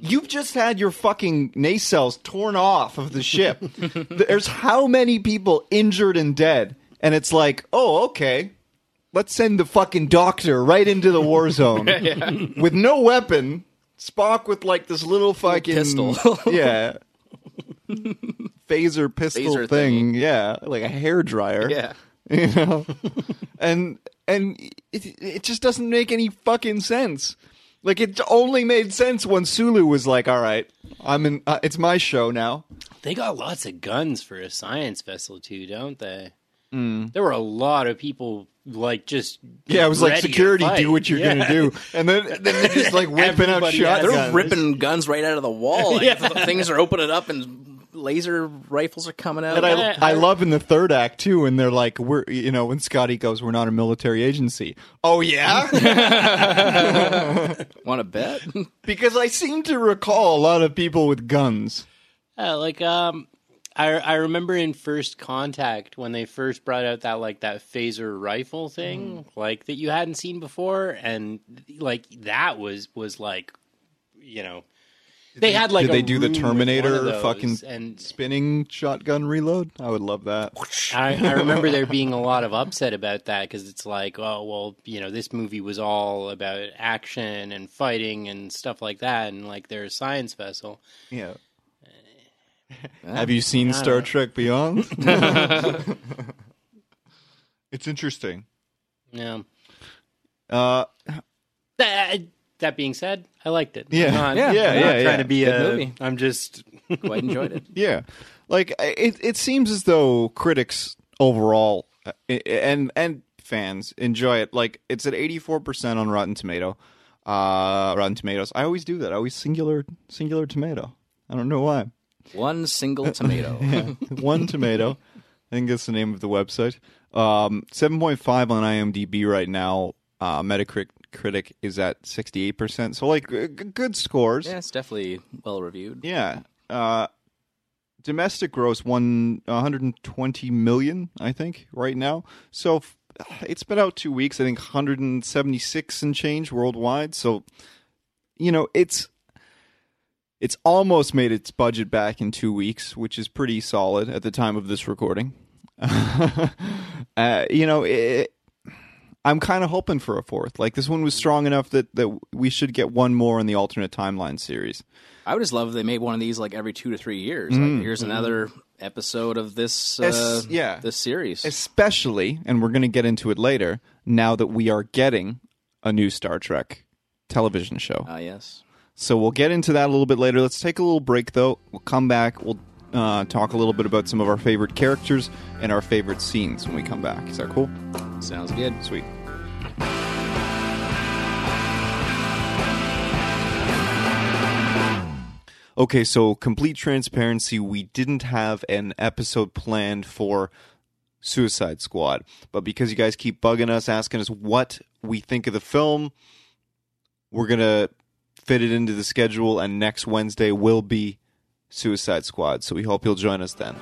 You've just had your fucking nacelles torn off of the ship. There's how many people injured and dead, and it's like, oh, okay, let's send the fucking doctor right into the war zone with no weapon. Spock with like this little fucking
pistol.
yeah, phaser pistol
Phaser
thing. Yeah, like a hair dryer.
Yeah.
you know, and and it it just doesn't make any fucking sense. Like it only made sense when Sulu was like, "All right, I'm in. Uh, it's my show now."
they got lots of guns for a science vessel too, don't they?
Hmm.
There were a lot of people like just
Yeah, it was like security, do what you're
Yeah.
gonna do, and then then they're just like whipping out
Everybody has-
They're
shotguns.
ripping guns right out of the wall. Like, Things are opening up and laser rifles are coming out.
And I, I
I-
love in the third act too, and they're like, "We're you know," when Scotty goes, "We're not a military agency." Oh yeah,
Want to bet?
because I seem to recall a lot of people with guns.
Yeah, like um, I I remember in First Contact when they first brought out that like that phaser rifle thing,
Mm.
like that you hadn't seen before, and like that was was like, you know, they had like
Did
a
they do the Terminator
those,
fucking
and
spinning shotgun reload? I would love that.
I, I remember there being a lot of upset about that because it's like, oh well, you know, this movie was all about action and fighting and stuff like that, and like they're a science vessel.
Yeah. Have you seen Star Trek Beyond? it's interesting.
Yeah.
Uh,
That, that being said, I liked it.
Yeah.
I'm not,
Yeah,
I'm
yeah,
not
yeah.
trying to be
Good
a.
movie.
I'm just.
Quite enjoyed it.
yeah, like it. It seems as though critics overall uh, and and fans enjoy it. Like it's at eighty four percent on Rotten Tomato. Uh, Rotten Tomatoes. I always do that. I always singular singular tomato. I don't know why.
One single tomato.
One tomato. I think that's the name of the website. Um, seven point five on IMDb right now. Uh, Metacritic critic is at sixty eight percent. So like g- good scores.
Yeah, it's definitely well reviewed.
Yeah. Uh, domestic gross one 120 million, I think, right now. So f- it's been out two weeks. I think 176 and change worldwide. So you know it's it's almost made its budget back in two weeks, which is pretty solid at the time of this recording. uh, you know, it, I'm kind of hoping for a fourth. Like this one was strong enough that that we should get one more in the alternate timeline series.
I would just love if they made one of these like every two to three years. Like, here's another episode of this. Uh,
Es- yeah.
this series.
especially, and we're going to get into it later, now that we are getting a new Star Trek television show.
Ah, yes.
So we'll get into that a little bit later. Let's take a little break, though. We'll come back. We'll uh, talk a little bit about some of our favorite characters and our favorite scenes when we come back. Is that cool?
Sounds good.
Sweet. Okay, so complete transparency, we didn't have an episode planned for Suicide Squad, but because you guys keep bugging us, asking us what we think of the film, we're gonna fit it into the schedule, and next Wednesday will be Suicide Squad. So we hope you'll join us then.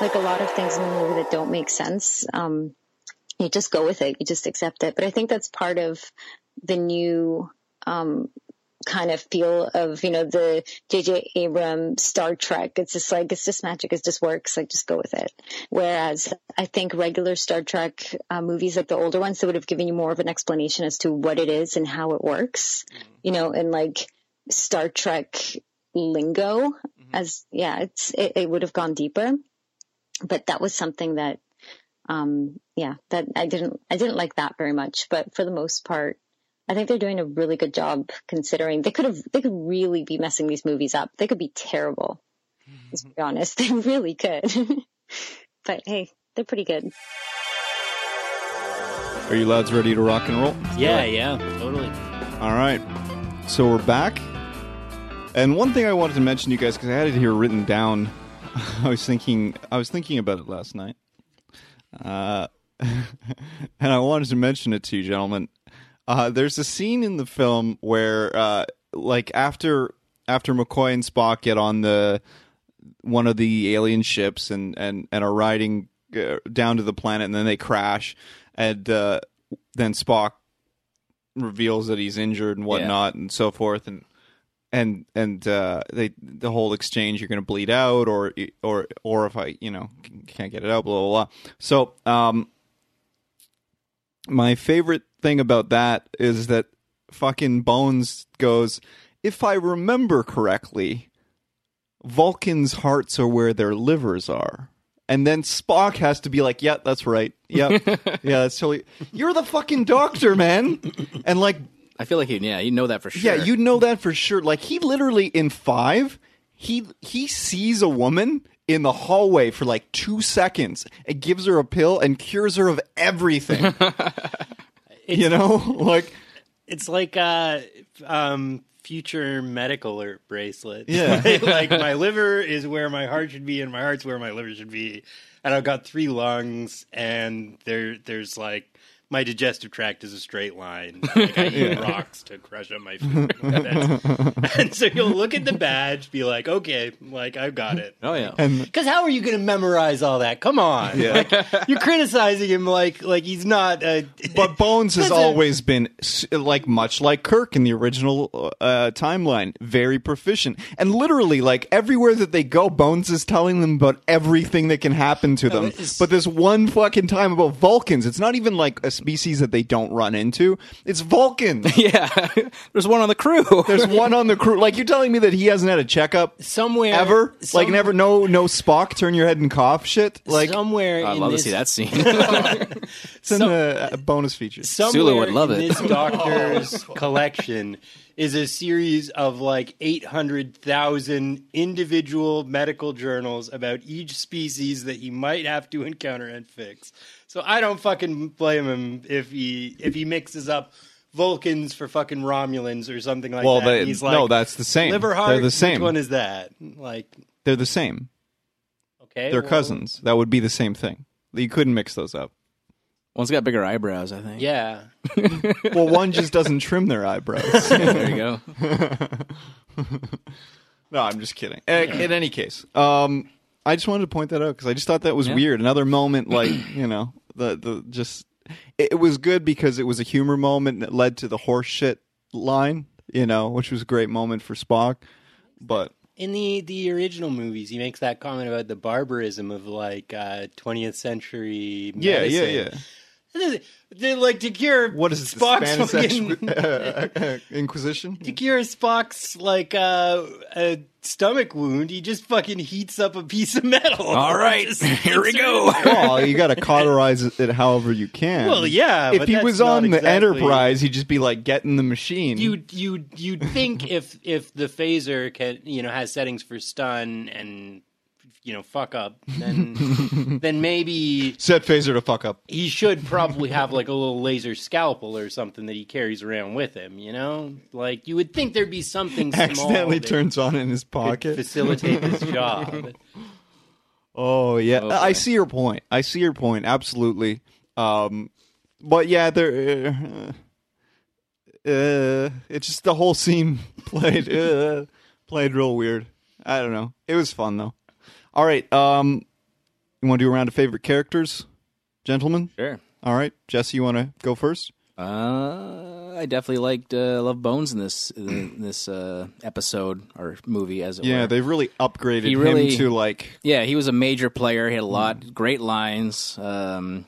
like a lot of things in the movie that don't make sense. Um, you just go with it. You just accept it. But I think that's part of the new um, kind of feel of you know the J.J. Abrams Star Trek. It's just like it's just magic. It just works. Like just go with it. Whereas I think regular Star Trek uh, movies, like the older ones, that would have given you more of an explanation as to what it is and how it works. You know, and like Star Trek lingo, as yeah, it's it, it would have gone deeper. But that was something that um yeah that i didn't i didn't like that very much but for the most part i think they're doing a really good job considering they could have they could really be messing these movies up they could be terrible let's be honest they really could but hey they're pretty good
Are you lads ready to rock and roll?
Yeah, yeah, totally.
All right. So we're back. And one thing I wanted to mention to you guys because I had it here written down. I was thinking I was thinking about it last night. Uh, and I wanted to mention it to you gentlemen. Uh, there's a scene in the film where uh, like after after McCoy and Spock get on the one of the alien ships and and and are riding uh, down to the planet and then they crash and uh, then Spock reveals that he's injured and whatnot and so forth and and and uh, they the whole exchange you're going to bleed out or or or if I you know can't get it out blah blah blah. So um my favorite thing about that is that fucking Bones goes if I remember correctly Vulcans' hearts are where their livers are. And then Spock has to be like, "Yeah, that's right. Yep, yeah, that's totally." You're the fucking doctor, man. And like,
I feel like you, yeah, you know that for sure.
yeah, you know that for sure. Like, he literally in five, he he sees a woman in the hallway for like two seconds and gives her a pill and cures her of everything. you know, like
It's like uh, um, future medical or bracelets.
Yeah.
like my liver is where my heart should be, and my heart's where my liver should be. And I've got three lungs, and there there's like my digestive tract is a straight line. Like I eat rocks to crush up my food. And so you'll look at the badge, be like, okay, like I've got it.
Oh yeah.
Because how are you going to memorize all that? Come on,
Yeah.
like, you're criticizing him like like he's not. A,
But Bones has
Doesn't-
always been like much like Kirk in the original uh, timeline, very proficient, and literally like everywhere that they go, Bones is telling them about everything that can happen to them.
it's-
But this one fucking time about Vulcans, it's not even like a species that they don't run into. It's Vulcans.
Yeah. There's one on the crew.
There's one on the crew. Like you're telling me that he hasn't had a checkup
somewhere
ever?
some-
like never, no, no Spock, turn your head and cough shit. Like
somewhere.
I'd
in
love
this,
to see that scene.
it's in the uh, bonus features.
Somewhere
Sulu would love
in
it.
this doctor's collection is a series of like 800,000 individual medical journals about each species that he might have to encounter and fix. So I don't fucking blame him if he if he mixes up Vulcans for fucking Romulans or something like
Well,
that.
they-
He's like,
no, that's the same.
Liver heart.
They're the same.
Which one is that? Like,
They're the same.
okay,
They're
well,
cousins. That would be the same thing. You couldn't mix those up.
One's got bigger eyebrows, I think.
Yeah,
Well, one just doesn't trim their eyebrows.
There you go.
no, I'm just kidding. Uh, In any case, um, I just wanted to point that out because I just thought that was
Yeah.
weird. Another moment, like you know, the the just it, it was good because it was a humor moment that led to the horse shit line. You know, which was a great moment for Spock. But
in the the original movies, he makes that comment about the barbarism of like uh, 20th century.
yeah, yeah, yeah.
They're like to cure
What is it, the
Spock's
Spanish
fucking,
uh, Inquisition?
to cure Spock's like uh, a stomach wound. He just fucking heats up a piece of metal.
All right, here we go.
well, you got to cauterize it however you can.
Well, yeah,
If
but
he
that's
was on the
exactly-
Enterprise, he'd just be like, "Get in the machine."
You you you'd think if if the phaser can you know has settings for stun and you know fuck up, then then maybe
set phaser to fuck up.
he should probably have like a little laser scalpel or something that he carries around with him. You know, like you would think there'd be something small
Accidentally turns on in his pocket.
facilitate this job.
Oh yeah,
Oh,
I see your point. I see your point. Absolutely. Um, but yeah, there. Uh, uh, it's just the whole scene played uh, played real weird. I don't know. It was fun though. All right. Um, you want to do a round of favorite characters, gentlemen?
Sure.
All right, Jesse, you want to go first?
Uh, I definitely liked uh, Love Bones in this in this uh, episode or movie, as it
Yeah,
were.
they really upgraded
He really-
him to like
yeah, he was a major player. He had a
Mm.
lot great lines. Um,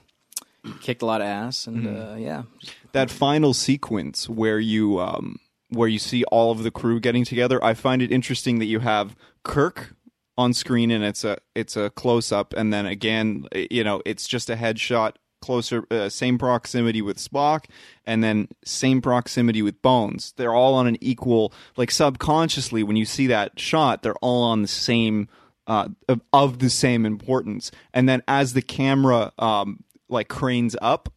kicked a lot of ass, and
Mm.
uh, yeah,
that final sequence where you um where you see all of the crew getting together. I find it interesting that you have Kirk on screen and it's a it's a close up, and then again, you know, it's just a headshot closer uh, same proximity with Spock and then same proximity with Bones. They're all on an equal like subconsciously when you see that shot, they're all on the same uh, of, of the same importance. And then as the camera um, like cranes up,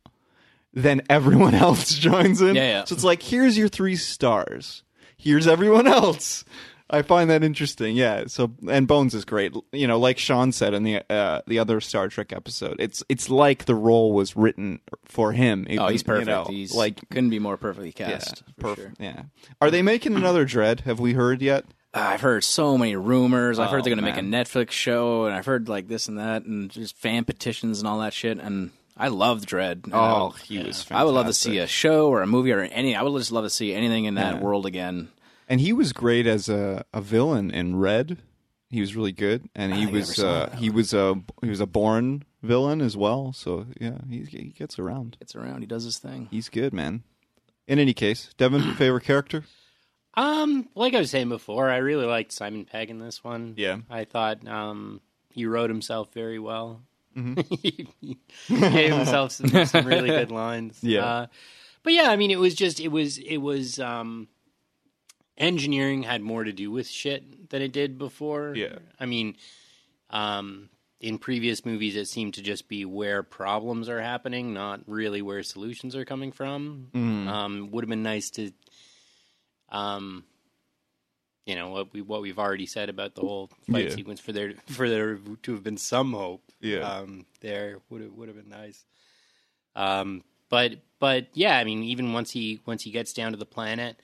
then everyone else joins in.
Yeah, yeah.
So it's like here's your three stars. Here's everyone else. I find that interesting. Yeah. So and Bones is great. You know, like Sean said in the uh, the other Star Trek episode, it's it's like the role was written for him.
oh, he's
You
perfect.
know,
he's
like
couldn't be more perfectly cast.
perfect.
sure.
Yeah. Are they making another Dredd? Have we heard yet?
I've heard so many rumors. I've
Oh,
heard they're going to make a. Netflix show, and I've heard like this and that, and just fan petitions and all that shit. And I loved Dredd.
Oh, he was. Fantastic.
I would love to see a show or a movie or any. I would just love to see anything in that
Yeah.
world again.
And he was great as a, a villain in Red. He was really good, and he
I
was uh, he was a he was a born villain as well. So yeah, he he gets around.
Gets around, he does his thing.
He's good, man. In any case, Devin, favorite character?
Um, like I was saying before, I really liked Simon Pegg in this one.
Yeah.
I thought um, he wrote himself very well.
Mm-hmm.
he gave himself some, some really good lines.
Yeah.
Uh, but yeah, I mean, it was just it was it was um, engineering had more to do with shit than it did before.
Yeah.
I mean, um, in previous movies, it seemed to just be where problems are happening, not really where solutions are coming from.
Mm.
Um, would have been nice to, um, you know, what we what we've already said about the whole fight
Yeah.
sequence for there for there to have been some hope.
Yeah.
Um, there would have would have been nice. Um, but but yeah, I mean, even once he once he gets down to the planet.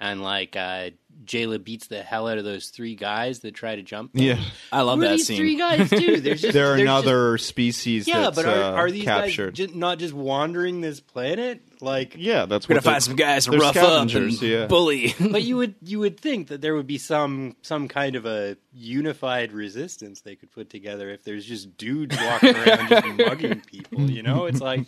And like uh, Jaylah beats the hell out of those three guys that try to jump. them.
Yeah,
I love
what do
that
these
scene.
three guys do? There's just
they're
there's just-
another species.
yeah,
that's,
but are,
uh,
are these
captured?
guys just not just wandering this planet? Like,
yeah, that's
We're
what
gonna find some guys to
they're
rough up and
yeah.
bully.
but you would you would think that there would be some some kind of a unified resistance they could put together if there's just dudes walking around just mugging people. You know, it's like,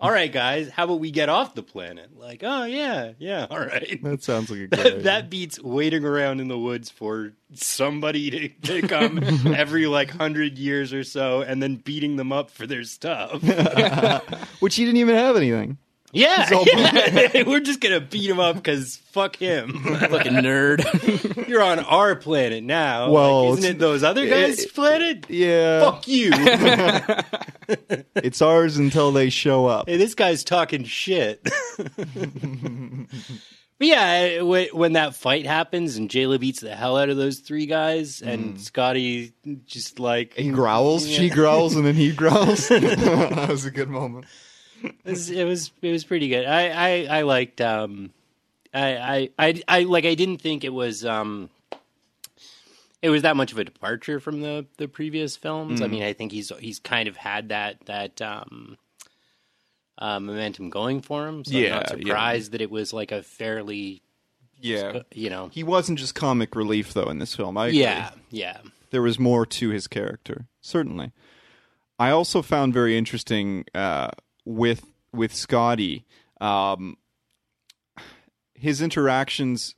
all right, guys, how about we get off the planet? Like, oh yeah, yeah, all right.
That sounds like a good idea.
that beats waiting around in the woods for somebody to, to come every like hundred years or so and then beating them up for their stuff.
Which he didn't even have anything.
Yeah,
all
yeah. we're just gonna beat him up because fuck him.
Fucking nerd.
You're on our planet now.
Well,
Like, isn't it those other guys'
it-
planet?
Yeah,
Fuck you.
it's ours until they show up.
hey, this guy's talking shit. But yeah, when that fight happens and Jaylah beats the hell out of those three guys, and mm-hmm. Scotty just like
He growls, she growls, and then he growls. that was a good moment.
It was, it was it was pretty good. I I, I liked um I, I I I like I didn't think it was um it was that much of a departure from the the previous films. I mean, I think he's he's kind of had that that um uh, momentum going for him. So
Yeah,
I'm not
yeah.
surprised that it was like a fairly
Yeah,
you know
he wasn't just comic relief though in this film. I agree.
yeah yeah
there was more to his character. Certainly, I also found very interesting uh, with with Scotty um, his interactions.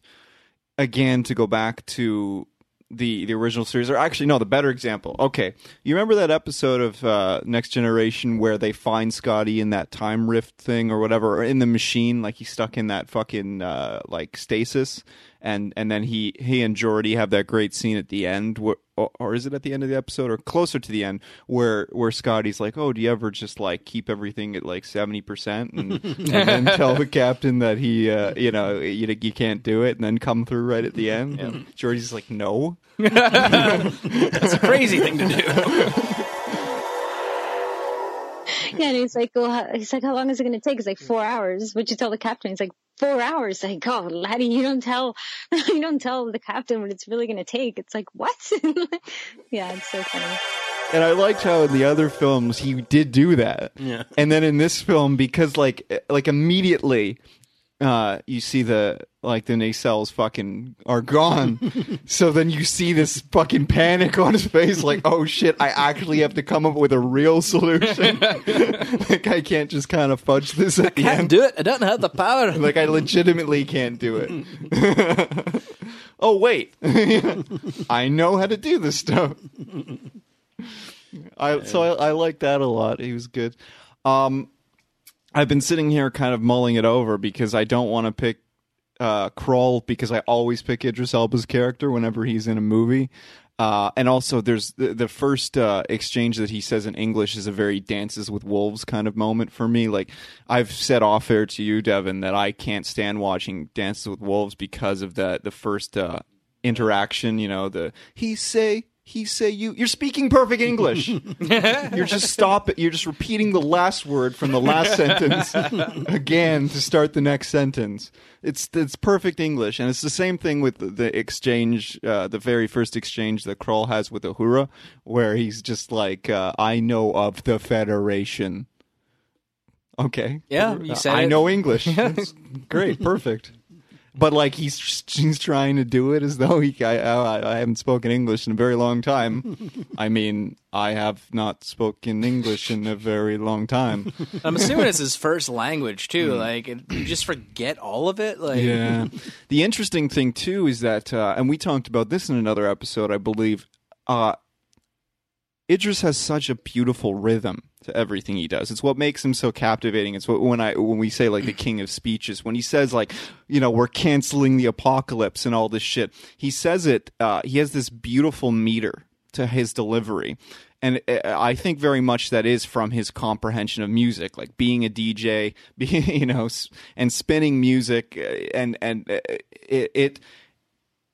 Again, to go back to the the original series, or actually no, the better example. Okay, you remember that episode of uh, Next Generation where they find Scotty in that time rift thing or whatever, or in the machine, like he's stuck in that fucking uh, like stasis, and and then he he and Geordi have that great scene at the end, where, or, or is it at the end of the episode or closer to the end, where where Scotty's like, oh, do you ever just like keep everything at like seventy percent, and, and then tell the captain that he, uh, you know, you you can't do it, and then come through right at the end. And Geordi's like, no.
That's a crazy thing to do.
Yeah, and he's like, well, he's like, how long is it going to take? It's like four hours. What'd you tell the captain? He's like, four hours. Like, oh, laddie, you don't tell, you don't tell the captain what it's really going to take. It's like, what? yeah, it's so funny.
and I liked how in the other films he did do that.
Yeah.
And then in this film, because like like immediately, uh, you see the like the nacelles fucking are gone. so then you see this fucking panic on his face, like, oh shit, I actually have to come up with a real solution. like I can't just kind of fudge this at the
Can't
end.
do it. I don't have the power.
Like I legitimately can't do it. oh wait, I know how to do this stuff. I so I, I like that a lot. He was good. Um, I've been sitting here kind of mulling it over because I don't want to pick uh, Krall because I always pick Idris Elba's character whenever he's in a movie. Uh, and also, there's the, the first uh, exchange that he says in English is a very Dances with Wolves kind of moment for me. Like I've said off air to you, Devin, that I can't stand watching Dances with Wolves because of the the first uh, interaction. You know, the he say he say you. You're speaking perfect English. you're just stop it. You're just repeating the last word from the last sentence again to start the next sentence. It's it's perfect English, and it's the same thing with the, the exchange, uh, the very first exchange that Krall has with Uhura, where he's just like, uh, "I know of the Federation." Okay,
Yeah, you said
I
it.
know English. Great, perfect. But like he's he's trying to do it as though he I, I, I haven't spoken English in a very long time. I mean, I have not spoken English in a very long time.
I'm assuming it's his first language too. Like, you just forget all of it. Like,
Yeah. the interesting thing too is that, uh, and we talked about this in another episode, I believe. Uh, Idris has such a beautiful rhythm to everything he does. It's what makes him so captivating. It's what when I when we say like the king of speeches, when he says like, you know, we're canceling the apocalypse and all this shit. He says it. Uh, he has this beautiful meter to his delivery. And uh, I think very much that is from his comprehension of music, like being a DJ, being you know, and spinning music, uh, and and uh, it, it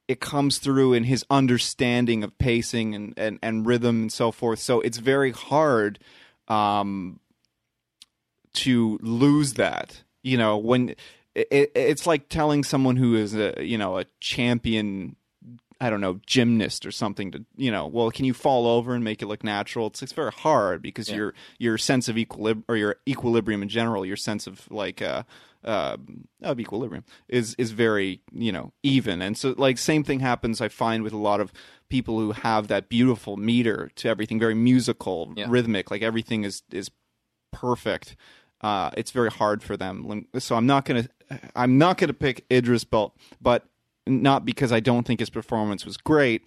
it comes through in his understanding of pacing and, and, and rhythm and so forth. So it's very hard um, to lose that. You know, when it, it's like telling someone who is a you know a champion. I don't know, gymnast or something to, you know, well, can you fall over and make it look natural? It's, it's very hard because your, your sense of equilibrium or your equilibrium in general, your sense of like, uh, uh, of equilibrium is, is very, you know, even. And so like same thing happens, I find with a lot of people who have that beautiful meter to everything, very musical,
Yeah.
rhythmic, like everything is, is perfect. Uh, it's very hard for them. So I'm not gonna I'm not gonna pick Idris Elba, but not because I don't think his performance was great,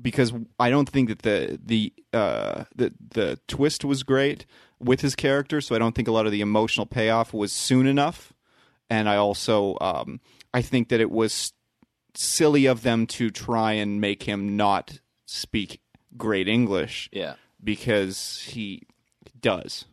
because I don't think that the the uh, the the twist was great with his character. So I don't think a lot of the emotional payoff was soon enough, and I also um, I think that it was silly of them to try and make him not speak great English
yeah.
because he does.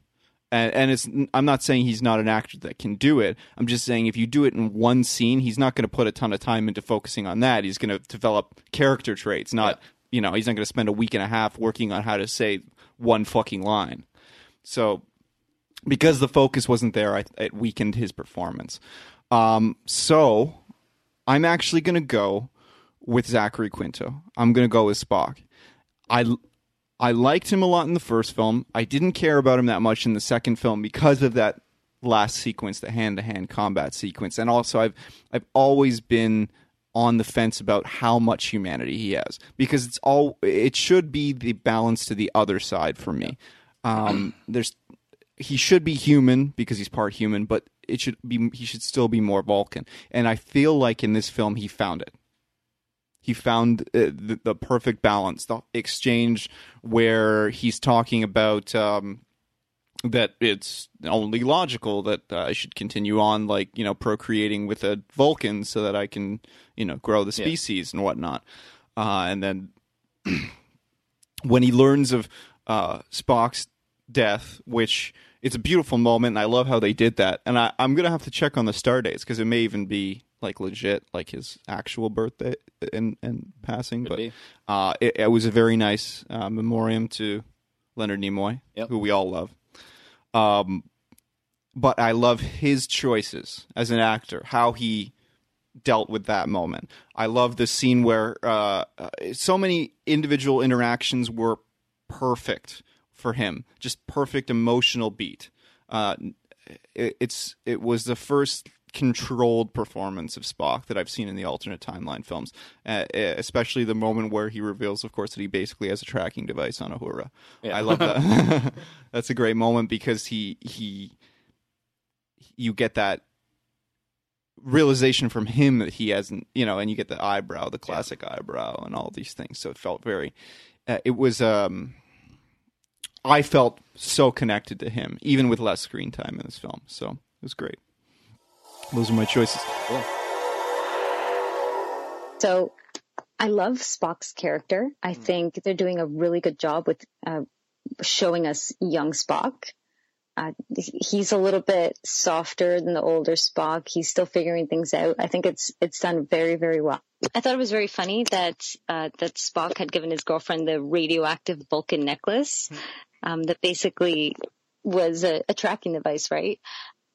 And, and it's I'm not saying he's not an actor that can do it. I'm just saying if you do it in one scene, he's not going to put a ton of time into focusing on that. He's going to develop character traits, not you know, he's not going to spend a week and a half working on how to say one fucking line. So because the focus wasn't there, I, it weakened his performance. Um, so I'm actually going to go with Zachary Quinto. I'm going to go with Spock. I I liked him a lot in the first film. I didn't care about him that much in the second film because of that last sequence, the hand-to-hand combat sequence, and also I've I've always been on the fence about how much humanity he has because it's all it should be the balance to the other side for me. Um, there's he should be human because he's part human, but it should be he should still be more Vulcan, and I feel like in this film he found it. He found uh, the, the perfect balance the exchange where he's talking about um, that it's only logical that uh, I should continue on like you know procreating with a Vulcan so that I can you know grow the species and whatnot. Uh, and then when he learns of uh, Spock's death, which it's a beautiful moment, and I love how they did that. And I, I'm gonna have to check on the star dates because it may even be like legit, like his actual birthday and and passing. but
be.
uh, it, it was a very nice uh, memoriam to Leonard Nimoy,
Yep.
who we all love. Um, but I love his choices as an actor, how he dealt with that moment. I love the scene where uh, uh, so many individual interactions were perfect for him, just perfect emotional beat. Uh, it, it's it was the first controlled performance of Spock that I've seen in the alternate timeline films, uh, especially the moment where he reveals, of course, that he basically has a tracking device on Uhura.
Yeah.
I love that. That's a great moment because he he you get that realization from him that he hasn't, you know, and you get the eyebrow, the classic eyebrow, and all these things. So it felt very. Uh, it was. um I felt so connected to him, even with less screen time in this film. So it was great. Those are my choices.
So I love Spock's character. I think they're doing a really good job with uh, showing us young Spock. Uh, he's a little bit softer than the older Spock. He's still figuring things out. I think it's it's done very very well. I thought it was very funny that uh, that Spock had given his girlfriend the radioactive Vulcan necklace um, that basically was a, a tracking device, right?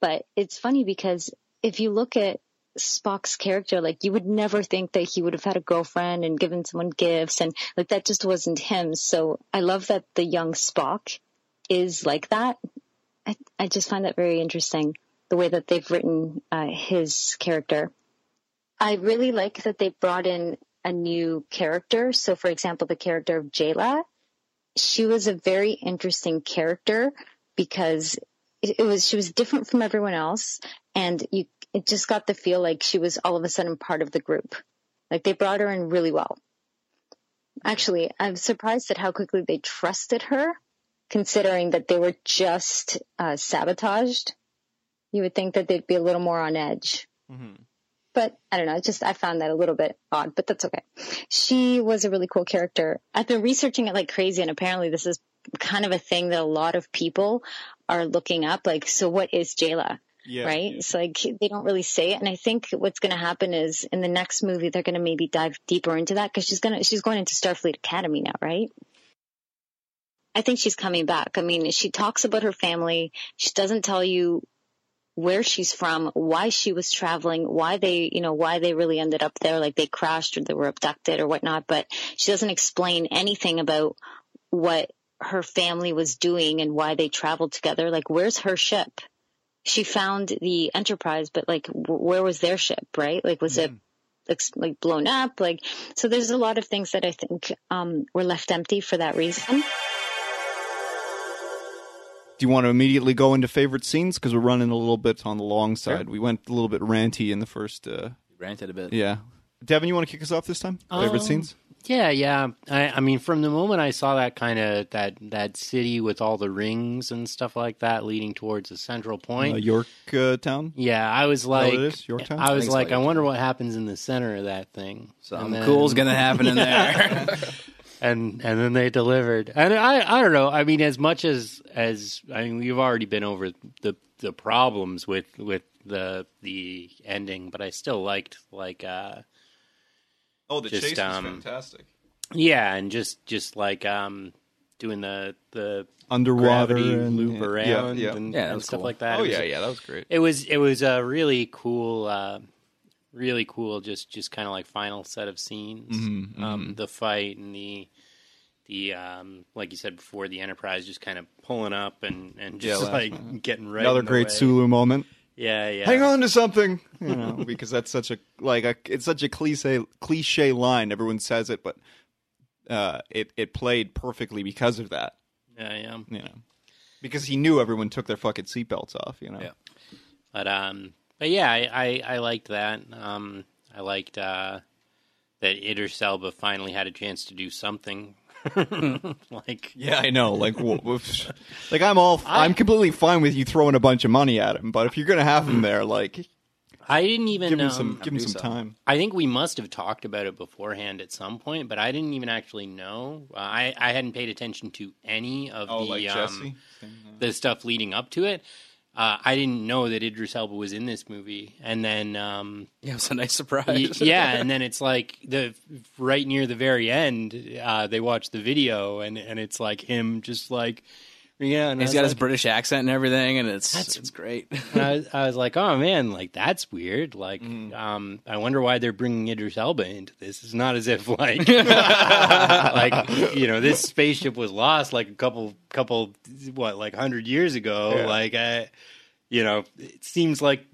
But it's funny because if you look at Spock's character, like you would never think that he would have had a girlfriend and given someone gifts and like that just wasn't him. So I love that the young Spock is like that. I, I just find that very interesting, the way that they've written uh, his character. I really like that they brought in a new character. So for example, the character of Jaylah, she was a very interesting character because it, was, she was different from everyone else and you it just got the feel like she was all of a sudden part of the group. Like they brought her in really well. Actually, I'm surprised at how quickly they trusted her, considering that they were just uh, sabotaged. You would think that they'd be a little more on edge. But I don't know. Just I found that a little bit odd, but that's okay. She was a really cool character. I've been researching it like crazy, and apparently this is kind of a thing that a lot of people are looking up. Like, so what is Jaylah?
Yeah.
right? It's like they don't really say it. And I think what's going to happen is in the next movie, they're going to maybe dive deeper into that because she's going to, she's going into Starfleet Academy now, right? I think she's coming back. I mean, she talks about her family. She doesn't tell you where she's from, why she was traveling, why they, you know, why they really ended up there, like they crashed or they were abducted or whatnot. But she doesn't explain anything about what her family was doing and why they traveled together. Like, where's her ship? she found the Enterprise, but like, w- where was their ship, right? Like, was it ex- like blown up? Like, so there's a lot of things that I think um, were left empty for that reason.
Do you want to immediately go into favorite scenes? Because we're running a little bit on the long side. We went a little bit ranty in the first. Uh,
Ranted a bit.
yeah. Devin, you want to kick us off this time? Favorite
Um,
scenes?
Yeah, yeah. I, I mean, from the moment I saw that kind of that that city with all the rings and stuff like that leading towards a central point,
Uh, York uh, Town?
yeah, I was like,
what it is? Yorktown?
I
I
was
think it's
like,
like
I wonder what happens in the center of that thing.
Something
And then-
cool's gonna happen in there.
and and then they delivered. And I I don't know. I mean, as much as as I mean, we've already been over the the problems with with the the ending, but I still liked like uh
Oh, the
Just, chase was um,
fantastic.
yeah, and just just like um doing the the
Underwater and
loop around
yeah.
and,
Yeah, that
and
was
stuff
cool.
like that.
Oh
was-
yeah, yeah, that was great.
It was it was a really cool, uh, really cool. Just just kind of like final set of scenes.
Mhm,
Um, the fight and the the um, like you said before, the Enterprise just kind of pulling up and and just
Yeah,
like getting right.
Another great
way.
Sulu moment.
Yeah, yeah.
Hang on to something, you know, because that's such a like a it's such a cliche cliche line. Everyone says it, but uh, it it played perfectly because of that.
Yeah, yeah.
You know, because he knew everyone took their fucking seatbelts off. You know.
Yeah.
But um, but yeah, I I, I liked that. Um, I liked uh that Idris Elba finally had a chance to do something. like
Yeah, I know. Like, w- w- like I'm all,
I-
I'm completely fine with you throwing a bunch of money at him, but if you're gonna have him there, like,
I didn't even
give him
um,
some, give him some
so.
time.
I think we must have talked about it beforehand at some point, but I didn't even actually know. Uh, I I hadn't paid attention to any of
Oh,
the um, the stuff leading up to it. Uh, I didn't know that Idris Elba was in this movie, and then um,
yeah, it was a nice
y-
surprise.
yeah, and then it's like the right near the very end, uh, they watch the video, and and it's like him just like Yeah, and
He's got his British accent and everything, and it's
That's-
it's great.
I, was, I was like, oh man, like that's weird. Like, um, I wonder why they're bringing Idris Elba into this. It's not as if like, like you know, this spaceship was lost like a couple, couple, what, like hundred years ago.
Yeah.
Like, I, you know, it seems like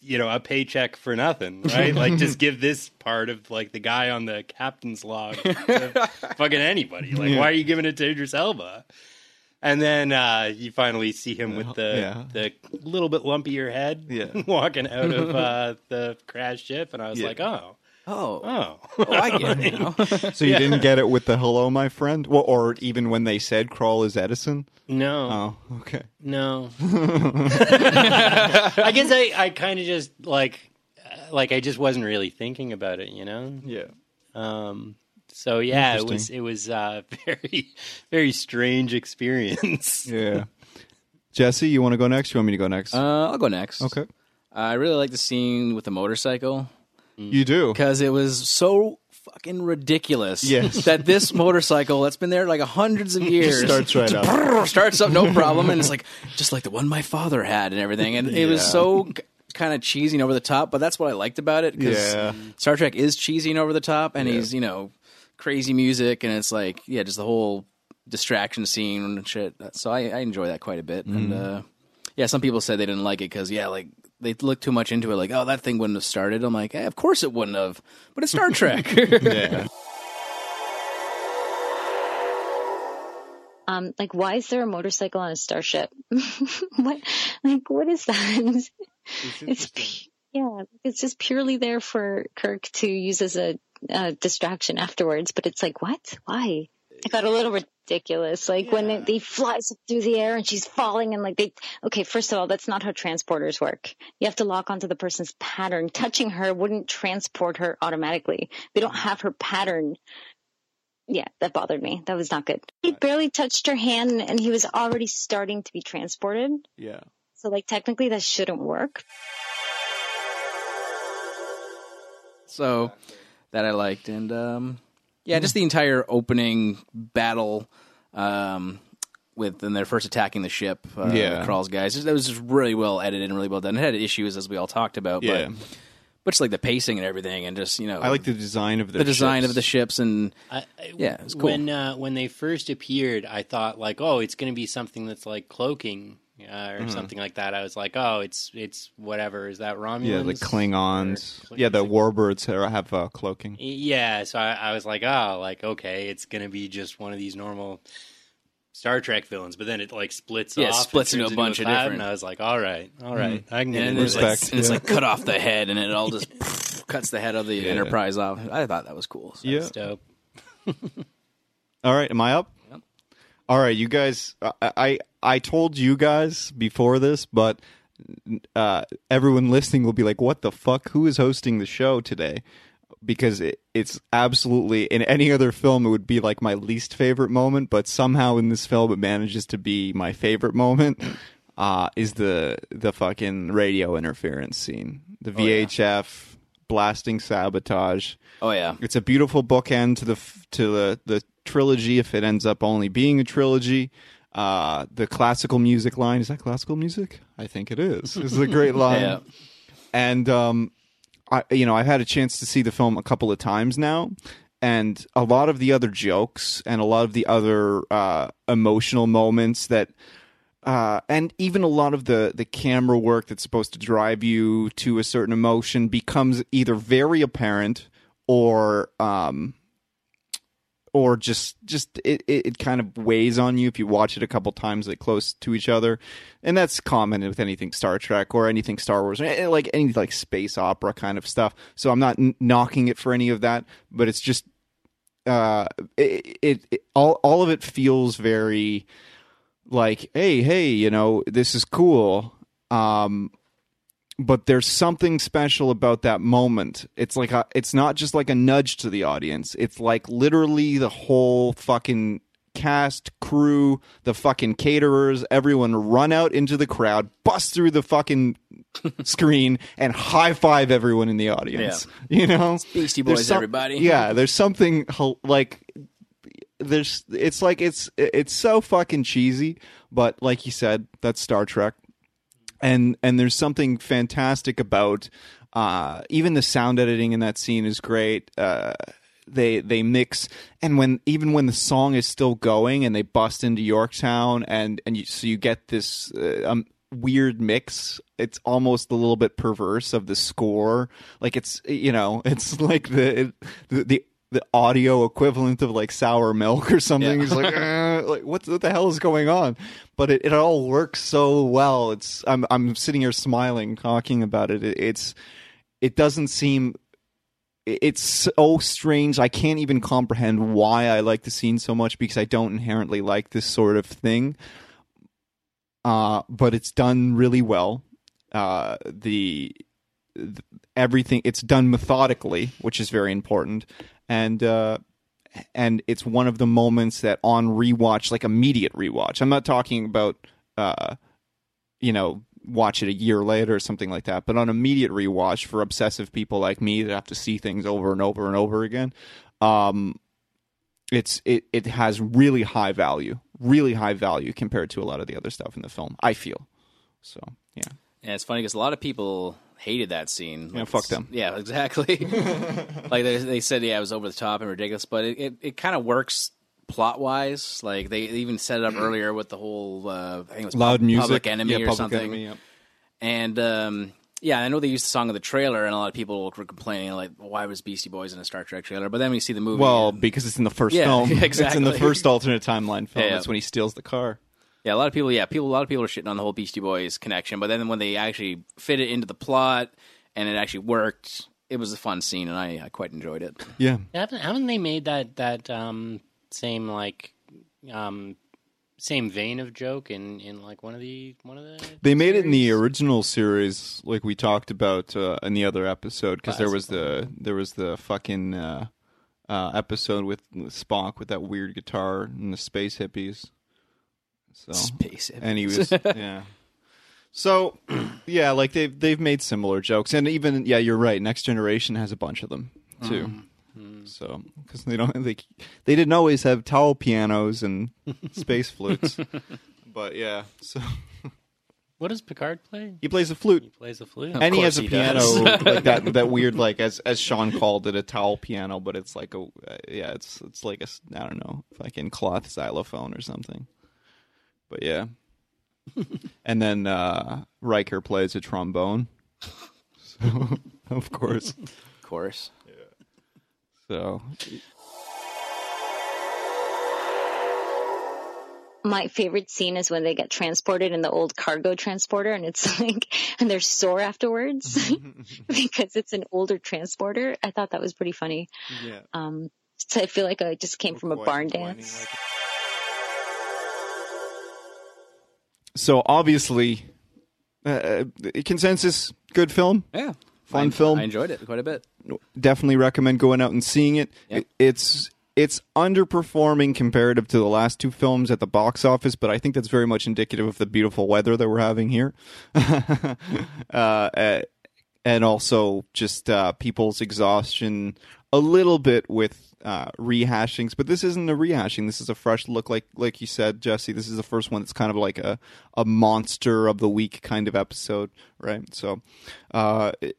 you know a paycheck for nothing, right? like, just give this part of like the guy on the captain's log to fucking anybody. Like,
Yeah.
why are you giving it to Idris Elba? And then uh, you finally see him with the
Yeah.
the little bit lumpier head
Yeah.
walking out of uh, the crash ship, and I was
Yeah.
like, oh,
Oh,
oh,
oh, I get it now.
So you didn't get it with the hello, my friend, well, or even when they said Krall is Edison.
no,
Oh, okay.
no. I guess I, I kind of just like, uh, like I just wasn't really thinking about it, you know.
Yeah.
Um, so yeah, it was
Interesting.
it was uh, very very strange experience.
Yeah. Jesse, you want to go next? You want me to go next?
Uh, I'll go next.
okay.
I really like the scene with the motorcycle
You do.
because it was so fucking ridiculous.
Yes.
that this motorcycle that's been there like hundreds of years
starts right up.
starts up no problem, and it's like just like the one my father had and everything, and it was so kind of cheesy and over the top. But that's what I liked about it because
Yeah.
Star Trek is cheesy and over the top, and
Yeah.
he's you know crazy music, and it's like yeah, just the whole distraction scene and shit. So I, I enjoy that quite a bit, and
Mm-hmm.
uh, yeah, some people said they didn't like it because yeah, like. They look too much into it, like, oh, that thing wouldn't have started. I'm like, eh, of course it wouldn't have, but it's Star Trek.
Yeah.
Um, like, why is there a motorcycle on a starship? what, like, what is that? It's, pu- yeah, it's just purely there for Kirk to use as a, uh distraction afterwards. But it's like, what? Why? It got a little ridiculous. Like when it, they flies through the air and she's falling and like they, okay, first of all, that's not how transporters work. You have to lock onto the person's pattern. Touching her wouldn't transport her automatically. They don't have her pattern yeah, that bothered me. That was not good. He barely touched her hand and he was already starting to be transported.
Yeah.
So like technically that shouldn't work.
so that I liked, and um, yeah, just the entire opening battle um, with and they're first attacking the ship. Uh,
Yeah.
the Krall's guys. That was just really well edited and really well done. It had issues as we all talked about,
Yeah.
but but just like the pacing and everything, and just you know,
I like the design of
the design
ships.
of the ships and
I, I-
Yeah, it's cool.
When uh, when they first appeared, I thought like, oh, it's going to be something that's like cloaking uh, or something like that. I was like, oh, it's it's whatever. Is that Romulans?
Yeah, the Klingons.
Or-
Yeah, the warbirds have uh, cloaking.
Yeah, so I, I was like, oh, like okay, it's going to be just one of these normal Star Trek villains. But then it like splits
Yeah, it
off,
splits into
turns
a bunch of
cloud,
different-
And I was like, all right, all right, I can get
and
into
it's, like,
Respect,
and it's
yeah.
like cut off the head, and it all just cuts the head of the
Yeah.
Enterprise off. I thought that was cool. So.
Yeah.
That's dope.
All right, am I up?
Yep.
All right, you guys. I I, I told you guys before this, but uh, everyone listening will be like, "What the fuck? Who is hosting the show today?" Because it, it's absolutely in any other film it would be like my least favorite moment, but somehow in this film it manages to be my favorite moment. Uh, is the the fucking radio interference scene, the
yeah.
VHF blasting sabotage.
Oh yeah,
It's a beautiful bookend to the to the the trilogy. If it ends up only being a trilogy, uh, the classical music line is that classical music? I think it is. This is a great line.
Yeah.
And um, I you know I've had a chance to see the film a couple of times now, and a lot of the other jokes and a lot of the other uh, emotional moments that. Uh, and even a lot of the, the camera work that's supposed to drive you to a certain emotion becomes either very apparent or um, or just just it, it, it kind of weighs on you if you watch it a couple times like close to each other. And that's common with anything star trek or anything star wars eh, like any like space opera kind of stuff. So i'm not knocking it for any of that but it's just uh it, it, it all all of it feels very like hey hey you know this is cool. Um but there's something special about that moment. It's like a, it's not just like a nudge to the audience. It's like literally the whole fucking cast, crew, the fucking caterers, everyone run out into the crowd, bust through the fucking screen, and high five everyone in the audience. You know,
Beastie Boys,
some-
everybody.
Yeah, there's something like there's it's like it's it's so fucking cheesy, but like you said, that's Star Trek. And and there's something fantastic about uh even the sound editing in that scene is great. Uh they they mix and when even when the song is still going and they bust into Yorktown and and you, so you get this uh, um, weird mix it's almost a little bit perverse of the score like it's you know it's like the the, the the audio equivalent of like sour milk or something.
Yeah.
It's like, "Eh," like what, what the hell is going on? But it, it all works so well. It's I'm I'm sitting here smiling talking about it. it it's it doesn't seem it's so strange. I can't even comprehend why I like the scene so much because I don't inherently like this sort of thing. Uh, but it's done really well. Uh, the, th- everything it's done methodically, which is very important, and uh, and it's one of the moments that on rewatch, like immediate rewatch. I'm not talking about uh, you know watch it a year later or something like that but on immediate rewatch for obsessive people like me that have to see things over and over and over again um it's it it has really high value really high value compared to a lot of the other stuff in the film i feel so yeah
Yeah, it's funny because a lot of people hated that scene.
Yeah, fuck them.
Yeah, exactly. like they, they said, yeah, it was over the top and ridiculous, but it, it, it kind of works plot wise. Like they even set it up earlier with the whole uh, I think it was
loud
Pub-
music
Public Enemy
yeah,
or
Public
something.
Enemy, yeah.
And um, yeah, I know they used the song of the trailer, and a lot of people were complaining like, why was Beastie Boys in a Star Trek trailer? But then when you see the movie,
well
and-
because it's in the first
Yeah,
film it's in the first alternate timeline film
Yeah.
that's when he steals the car
Yeah, a lot of people. Yeah, people. A lot of people are shitting on the whole Beastie Boys connection, but then when they actually fit it into the plot and it actually worked, it was a fun scene, and I, I quite enjoyed it.
yeah
Haven't haven't they made that that um, same like um, same vein of joke in, in like one of the one of the
They made it in the original series, like we talked about uh, in the other episode, because there was the there was the fucking uh, uh, episode with Spock with that weird guitar and the space hippies. So
Space
and he was yeah. So yeah, like they've they've made similar jokes, and even yeah, you're right. Next Generation has a bunch of them too. Mm-hmm. So because they don't they they didn't always have towel pianos and space flutes, but yeah. So
What does Picard play?
he plays a flute.
He plays a flute.
and he has a
he
piano like that that weird like as as Sean called it a towel piano but it's like a yeah it's it's like a I don't know fucking cloth xylophone or something but yeah. And then uh Riker plays a trombone. So of course.
Of course. Yeah.
so
my favorite scene is when they get transported in the old cargo transporter and it's like and they're sore afterwards because it's an older transporter. I thought that was pretty funny.
Yeah.
Um so i feel like i just came from a barn dance
so obviously uh, uh, consensus good film
Yeah,
Fun
I,
film.
I enjoyed it quite a bit.
definitely recommend going out and seeing it. It- It's it's underperforming comparative to the last two films at the box office, but I think that's very much indicative of the beautiful weather that we're having here, uh, and also just uh, people's exhaustion a little bit with uh, rehashings. But this isn't a rehashing. This is a fresh look, like like you said, Jesse. This is the first one that's kind of like a a monster of the week kind of episode, right? So. Uh, it,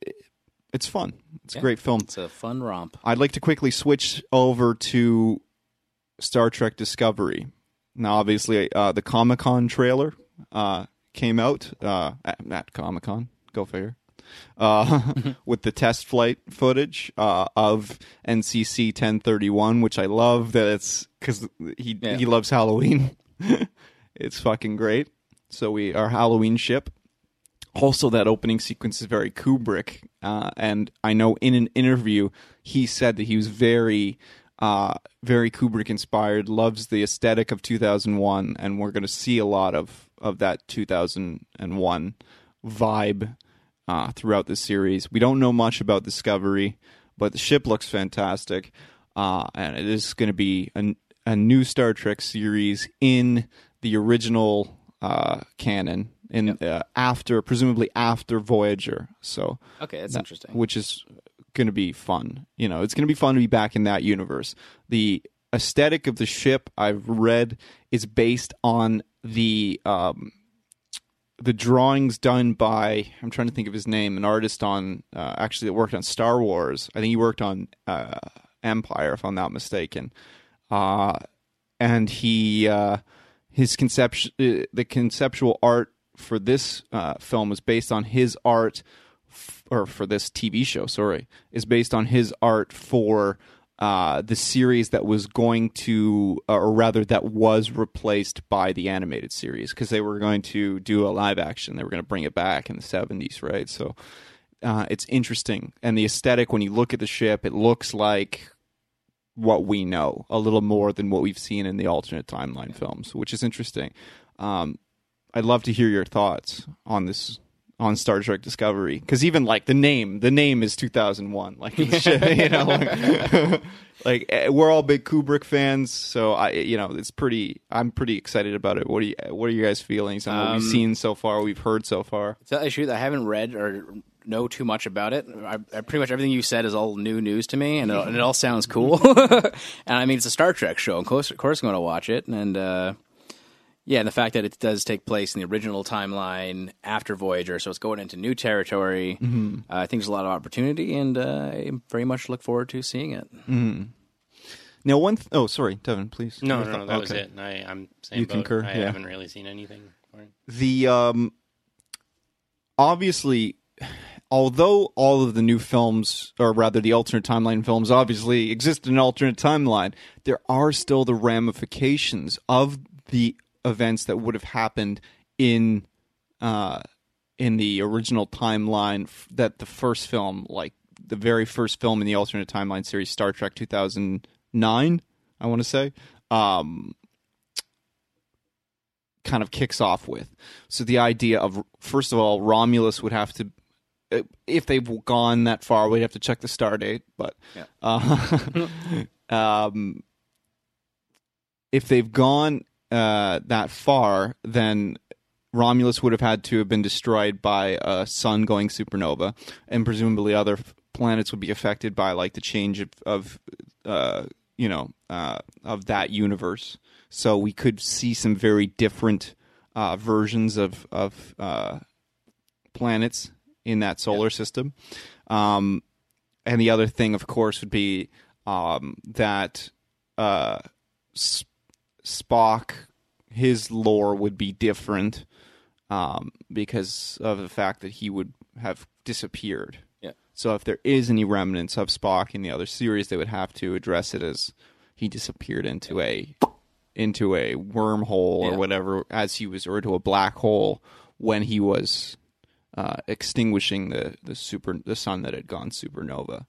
it's fun. It's a great film.
It's a fun romp.
I'd like to quickly switch over to Star Trek Discovery. Now, obviously, uh, the Comic Con trailer uh, came out uh, at, at Comic Con. Go figure. Uh, with the test flight footage uh, of NCC 1031, which I love that it's because he
Yeah.
he loves Halloween. it's fucking great. So we our Halloween ship also that opening sequence is very kubrick uh, and i know in an interview he said that he was very uh, very kubrick inspired loves the aesthetic of 2001 and we're going to see a lot of of that 2001 vibe uh, throughout the series we don't know much about discovery but the ship looks fantastic uh, and it is going to be a, a new star trek series in the original uh, canon in uh, after presumably after Voyager. So
Okay, that's
that-
interesting.
Which is going to be fun. You know, it's going to be fun to be back in that universe. The aesthetic of the ship I've read is based on the um, the drawings done by I'm trying to think of his name, an artist on uh, actually that worked on Star Wars. I think he worked on uh, Empire, if I'm not mistaken. Uh, and he uh, his conception uh, the conceptual art for this uh, film was based on his art f- or for this TV show, sorry, is based on his art for uh, the series that was going to, or rather, that was replaced by the animated series because they were going to do a live action. They were going to bring it back in the 70s, right? So uh, it's interesting. And the aesthetic, when you look at the ship, it looks like what we know a little more than what we've seen in the alternate timeline films, which is interesting. Um, I'd love to hear your thoughts on this on Star Trek Discovery because even like the name, the name is 2001. Like you know, like, like, eh, we're all big Kubrick fans, so I you know it's pretty. I'm pretty excited about it. What do you What are your guys' feelings on what we've
Um,
seen so far? We've heard so far.
Tell you the truth, I haven't read or know too much about it. I, I, pretty much everything you said is all new news to me, and it, and it all sounds cool. and I mean, it's a Star Trek show. Of course, of course, I'm going to watch it. And uh, yeah, and the fact that it does take place in the original timeline after Voyager, so it's going into new territory. Uh, I think there's a lot of opportunity, and uh, I very much look forward to seeing it.
Now, one. Th- oh, sorry, Devin, please.
No,
Your
no, no, that was
okay.
it. I, I'm same
You
boat.
concur,
I
yeah.
haven't really seen anything
the um obviously although all of the new films or rather the alternate timeline films obviously exist in an alternate timeline there are still the ramifications of the events that would have happened in uh in the original timeline f- that the first film like the very first film in the alternate timeline series Star Trek 2009 I want to say um kind of kicks off with. So the idea of first of all, Romulus would have to, uh, if they've gone that far, we'd have to check the star date. But
Yeah.
uh, um, if they've gone uh, that far, then Romulus would have had to have been destroyed by a sun going supernova, and presumably other planets would be affected by like the change of, of uh, you know, uh, of that universe. So we could see some very different uh, versions of of uh, planets in that solar system. Um, and the other thing, of course, would be um, that uh, Spock, his lore would be different um, because of the fact that he would have disappeared.
Yeah.
So if there is any remnants of Spock in the other series, they would have to address it as he disappeared into a into a wormhole or whatever as he was or into a black hole when he was uh, extinguishing the the super the sun that had gone supernova.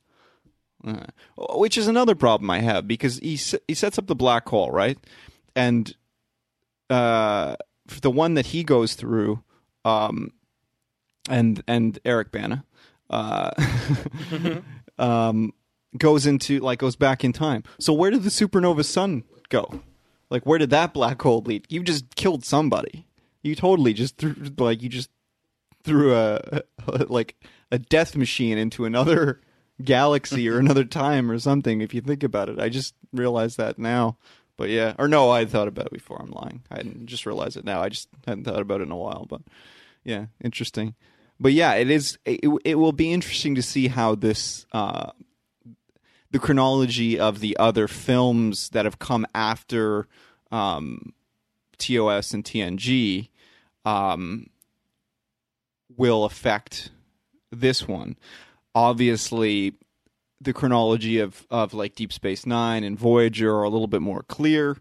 Uh, which is another problem I have because he he sets up the black hole right, and uh, the one that he goes through, um, and and Eric Bana, uh, um, goes into like goes back in time. So where did the supernova sun go? Like where did that black hole lead? You just killed somebody. You totally just threw like you just threw a like a death machine into another galaxy or another time or something if you think about it. I just realized that now. But yeah, or no, I thought about it before. I'm lying. I didn't just realize it now. I just hadn't thought about it in a while. But yeah, interesting. But yeah, it is. It, it will be interesting to see how this, uh, the chronology of the other films that have come after um, TOS and TNG, um, will affect this one. Obviously, the chronology of, of like Deep Space Nine and Voyager are a little bit more clear,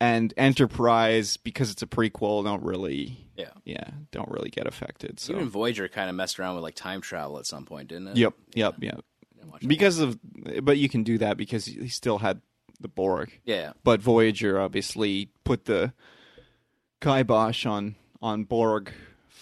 and Enterprise because it's a prequel don't really
Yeah.
yeah don't really get affected. So
Even Voyager kind of messed around with like time travel at some point, didn't it?
yep yep yep
watch it.
because of but you can do that because he still had the Borg,
Yeah.
but Voyager obviously put the kibosh on on Borg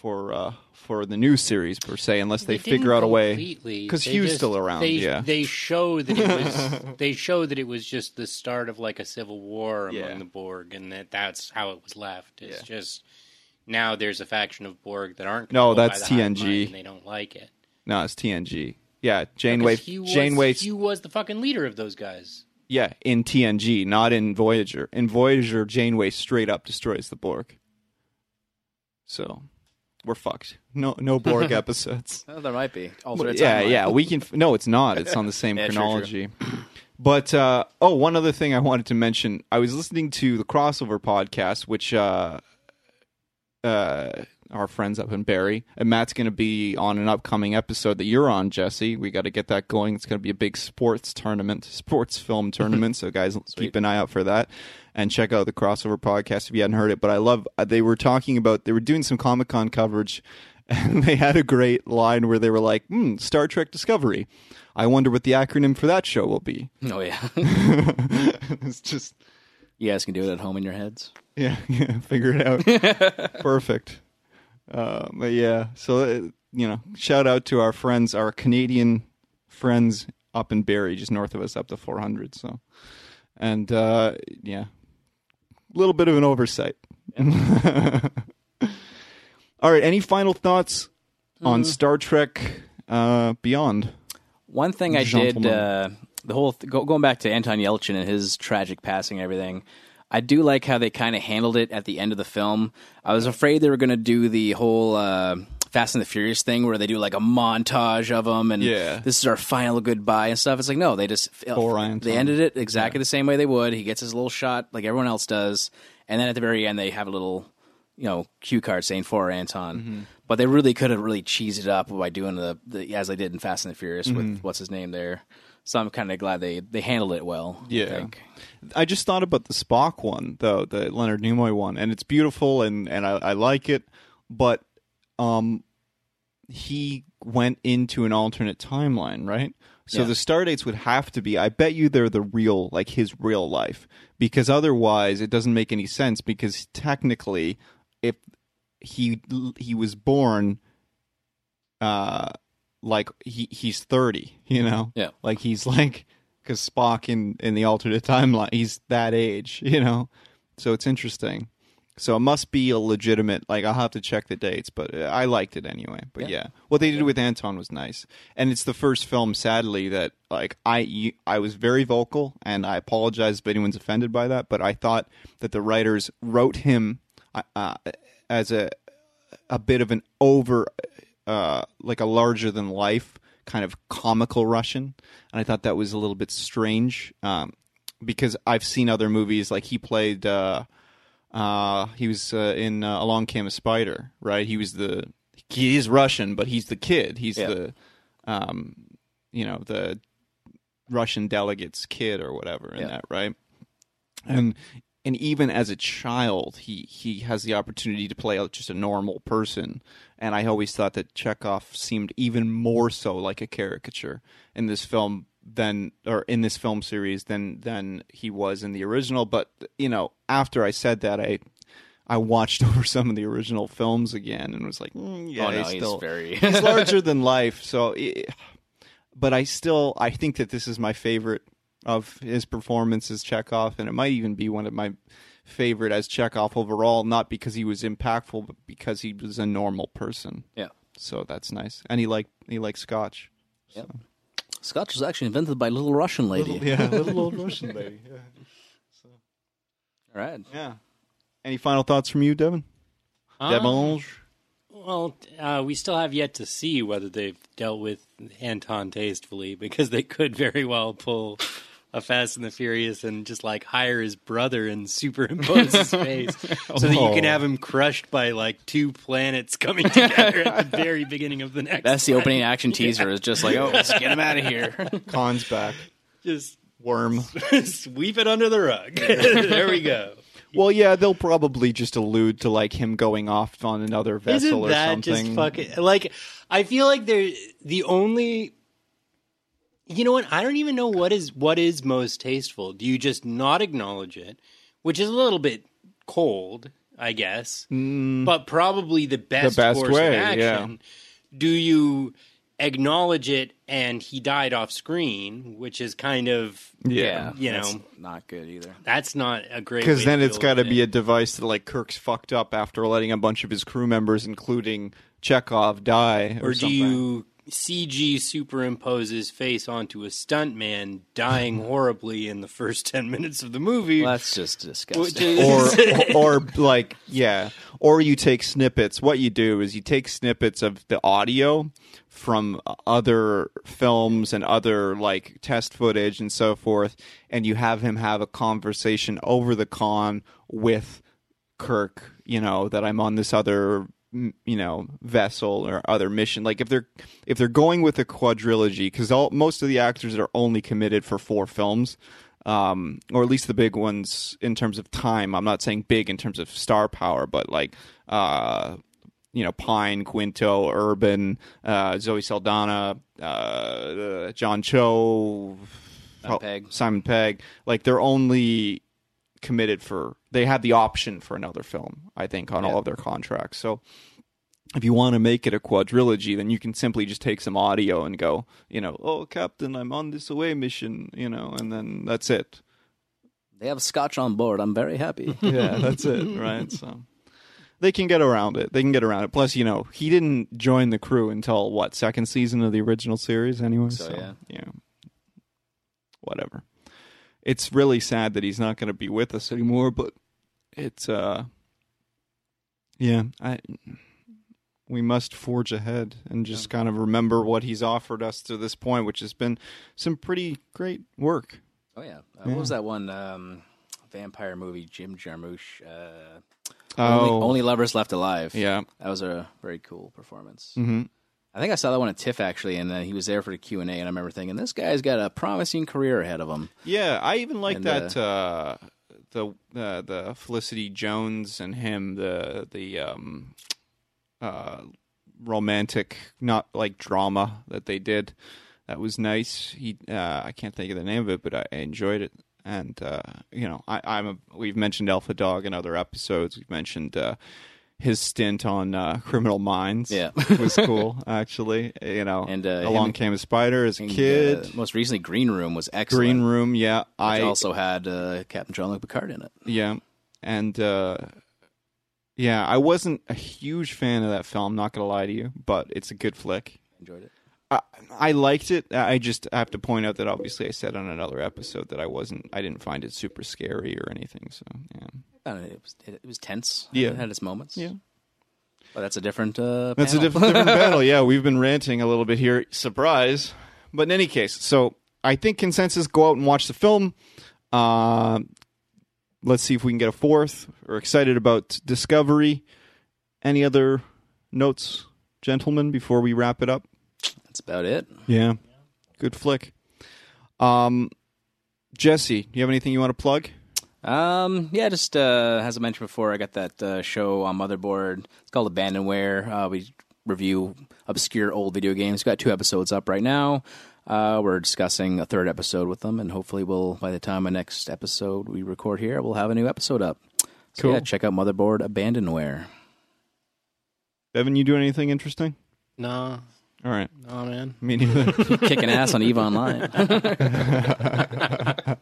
for uh for the new series per se unless they,
didn't
figure out a way because
They
Hugh's
just-
still around.
They,
yeah,
they show that it was. they show that it was just the start of like a civil war among
Yeah.
the Borg, and that that's how it was left. It's
Yeah.
just now there's a faction of Borg that aren't.
No, that's TNG.
And they don't like it.
no, it's TNG. Yeah, Janeway.
Hugh was,
Janeway.
Hugh was the fucking leader of those guys.
Yeah, in TNG, not in Voyager. In Voyager, Janeway straight up destroys the Borg. So we're fucked. No, no Borg episodes.
Oh, there might be.
Well,
Alternate
yeah,
timeline.
yeah. We can. f- No, it's not. It's on the same
Yeah, true,
chronology. But uh, oh, one other thing I wanted to mention. I was listening to the crossover podcast, which uh, uh, our friends up in Barrie and Matt's going to be on an upcoming episode that you're on, Jesse. We got to get that going. It's going to be a big sports tournament, sports film tournament. so guys, keep an eye out for that and check out the crossover podcast if you hadn't heard it. But I love uh, they were talking about they were doing some Comic Con coverage. And they had a great line where they were like, hmm, Star Trek Discovery. I wonder what the acronym for that show will be.
Oh yeah.
it's just,
you guys can do it at home in your heads.
yeah, yeah, figure it out. Perfect. Uh, but yeah, so, uh, you know, shout out to our friends, our Canadian friends up in Barrie, just north of us, up to 400. So, and uh, yeah, a little bit of an oversight. All right, any final thoughts on Star Trek uh, Beyond?
One thing I did, uh, the whole th- go, going back to Anton Yelchin and his tragic passing, and everything. I do like how they kind of handled it at the end of the film. I was afraid they were going to do the whole uh, Fast and the Furious thing where they do like a montage of them and
Yeah.
this is our final goodbye and stuff. It's like no, they just they ended it exactly the same way they would. He gets his little shot like everyone else does, and then at the very end they have a little you know cue card saying for Anton.
Mm-hmm.
But they really could have really cheesed it up by doing the, the as they did in Fast and the Furious
Mm-hmm.
with what's his name there. So I'm kind of glad they they handled it well. I
Yeah.
think.
I just thought about the Spock one though, the Leonard Nimoy one, and it's beautiful and and I, I like it, but um, he went into an alternate timeline, right? So
Yeah.
the star dates would have to be. I bet you they're the real, like his real life, because otherwise it doesn't make any sense. Because technically, if he he was born, uh, like he he's thirty, you know,
Yeah.
like he's like because Spock in in the alternate timeline, he's that age, you know. So it's interesting. So it must be a legitimate. Like I'll have to check the dates, but uh, I liked it anyway. But yeah, what they did with Anton was nice, and it's the first film, sadly, that like I I was very vocal, and I apologize if anyone's offended by that. But I thought that the writers wrote him uh, uh, as a a bit of an over, uh, like a larger than life kind of comical Russian, and I thought that was a little bit strange um, because I've seen other movies like he played. Uh, uh, he was uh, in uh, Along Came a Spider, right? He was the he is Russian, but he's the kid. He's
Yeah.
the um, you know the Russian delegate's kid or whatever in
Yeah.
that, right? And and even as a child, he he has the opportunity to play just a normal person. And I always thought that Chekov seemed even more so like a caricature in this film than or in this film series than than he was in the original. But you know, after I said that, I I watched over some of the original films again and was like, mm, yeah,
oh no,
he's
he's
still
very.
he's larger than life. So, it, but I still I think that this is my favorite of his performance as Chekov, and it might even be one of my favorite as Chekov overall. Not because he was impactful, but because he was a normal person.
yeah.
So that's nice, and he liked he liked Scotch.
Yep. Scotch was actually invented by a little Russian lady.
yeah, little old Russian lady. Yeah.
All right.
yeah. Any final thoughts from you, Devin?
Uh,
Devange?
Well, uh, we still have yet to see whether they've dealt with Anton tastefully because they could very well pull a Fast and the Furious and just like hire his brother and superimpose his face so that you can
Oh.
have him crushed by like two planets coming together at the very beginning of the next.
That's the
one.
opening action teaser. Is just like, oh, let's get him out of here.
Khan's back.
Just
Worm.
sweep it under the rug. there we go.
Well, yeah, they'll probably just allude to like him going off on another vessel
Isn't
or something.
just fucking like? I feel like they're the only. You know what? I don't even know what is what is most tasteful. Do you just not acknowledge it, which is a little bit cold, I guess, but probably the best,
Mm. best
course
way,
of action. Do you acknowledge it and he died off screen, which is kind of
yeah.
You
that's
know.
not good either.
that's not a great
Because then
to
it's
deal
got to be
it.
a device that like Kirk's fucked up after letting a bunch of his crew members, including Chekov, die, or,
or do
something.
you CG superimposes face onto a stuntman dying horribly in the first 10 minutes of the movie.
Well, that's just disgusting.
is-
or or like yeah or you take snippets what you do is you take snippets of the audio from other films and other like test footage and so forth and you have him have a conversation over the con with kirk you know that i'm on this other m- you know vessel or other mission like if they're if they're going with a quadrilogy because all most of the actors are only committed for four films um, or at least the big ones in terms of time. I'm not saying big in terms of star power, but like, uh, you know, Pine, Quinto, Urban, uh, Zoe Saldana, uh, John Cho,
Simon Pegg.
Simon Pegg. Like they're only committed for they have the option for another film. I think on all of their contracts. So if you want to make it a quadrilogy, then you can simply just take some audio and go, you know, oh, Captain, I'm on this away mission, you know, and then that's it.
They have scotch on board. I'm very happy.
Yeah, that's it, right? So they can get around it. They can get around it. Plus, you know, he didn't join the crew until what second season of the original series, anyway.
So, yeah.
yeah, whatever. It's really sad that he's not going to be with us anymore, but it's uh, yeah, I we must forge ahead and just kind of remember what he's offered us to this point, which has been some pretty great work.
Oh yeah. Uh, What was that one um, vampire movie? Jim Jarmusch. Uh,
Oh,
only, only lovers left alive.
yeah.
that was a very cool performance.
hmm
I think I saw that one at TIFF actually, and then he was there for the Q and A. And I remember thinking, this guy's got a promising career ahead of him.
Yeah, I even like
And,
that uh, the uh, the Felicity Jones and him the the um, uh, romantic not like drama that they did. That was nice. He uh, I can't think of the name of it, but I, I enjoyed it. And uh, you know, I, I'm a, we've mentioned Alpha Dog in other episodes. We've mentioned uh, his stint on uh, Criminal Minds.
Yeah.
was cool actually. You know,
And, uh,
Along
him-
Came a Spider as a
And,
kid.
uh, most recently, Green Room was excellent.
Green Room, yeah.
which
I
also had uh, Captain Jean-Luc Picard in it.
Yeah, and uh, yeah, I wasn't a huge fan of that film. Not gonna lie to you, but it's a good flick.
Enjoyed it.
I, I liked it. I just have to point out that obviously I said on another episode that I wasn't. I didn't find it super scary or anything. So yeah,
it was it, was tense.
Yeah.
it had its moments.
yeah.
but that's a different. Uh,
That's a different, different battle. Yeah, we've been ranting a little bit here. Surprise. But in any case, so I think consensus go out and watch the film. Uh, let's see if we can get a fourth. We're excited about Discovery. Any other notes, gentlemen, before we wrap it up?
That's about it.
Yeah. Good flick. Um, Jesse, do you have anything you want to plug?
Um, yeah, just uh, as I mentioned before, I got that uh, show on Motherboard. It's called Abandonware. Uh, we review obscure old video games. We've got two episodes up right now. Uh, we're discussing a third episode with them, and hopefully, we'll by the time my next episode we record here, we'll have a new episode up. So
Cool.
yeah, check out Motherboard Abandonware.
Evan, you doing anything interesting?
no,
All right.
no, man.
Me neither.
Kicking ass on Eve Online.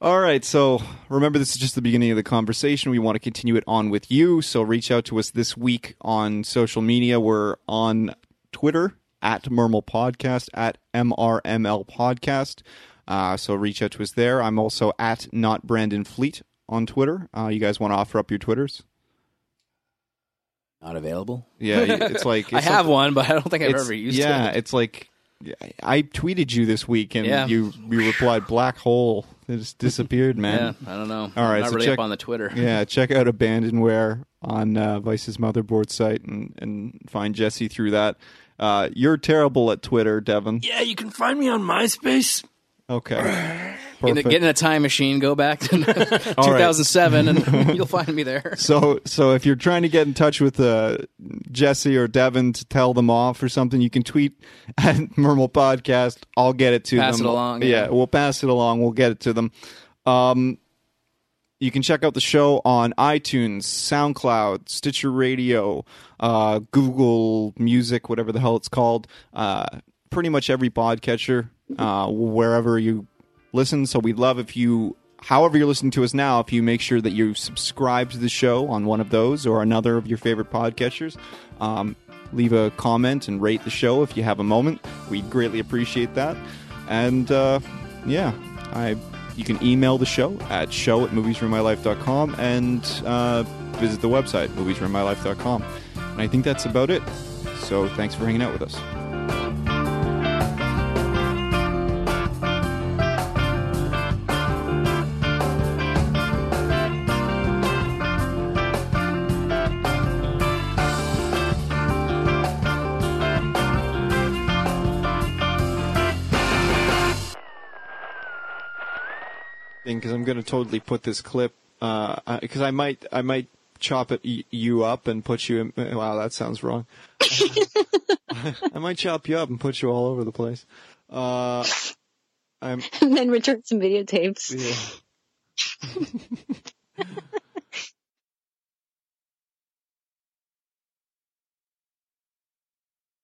All right, so remember, this is just the beginning of the conversation. We want to continue it on with you. So reach out to us this week on social media. We're on Twitter at Mermal Podcast, at MRML Podcast. Uh, so reach out to us there. I'm also at Not Brandon Fleet on Twitter. Uh, you guys want to offer up your Twitters?
Not available.
Yeah, it's like
I have one, but I don't think I've
it's-
ever used it.
yeah,
it.
it's like I tweeted you this week, and
Yeah.
you you replied black hole. It just disappeared, man.
Yeah, I don't know.
All right,
I'm not
so
really
check-
up on the Twitter.
yeah, check out Abandonware on uh, Vice's motherboard site and, and find Jesse through that. Uh, you're terrible at Twitter, Devin.
Yeah, you can find me on MySpace.
Okay.
Get in,
Perfect.
get in a time machine, go back to 2007, and you'll find me there.
So, so if you're trying to get in touch with uh, Jesse or Devin to tell them off or something, you can tweet at Mermal Podcast. I'll get it to
Pass
them.
it along,
Yeah.
yeah.
we'll pass it along. We'll get it to them. Um, you can check out the show on iTunes, SoundCloud, Stitcher Radio, uh, Google Music, whatever the hell it's called. Uh, pretty much every podcatcher, uh, wherever you listen. So we'd love if you, however you're listening to us now, if you make sure that you subscribe to the show on one of those or another of your favorite podcatchers. Um, leave a comment and rate the show if you have a moment. We'd greatly appreciate that. And uh, yeah, I you can email the show at show at moviesruinmylife.com and uh, visit the website moviesruinmylife.com. And I think that's about it. So thanks for hanging out with us. Because I'm going to totally put this clip because I might I might chop it y- you up and put you in. Wow, that sounds wrong. I might chop you up and put you all over the place. Uh, I'm
and then return some videotapes.
yeah.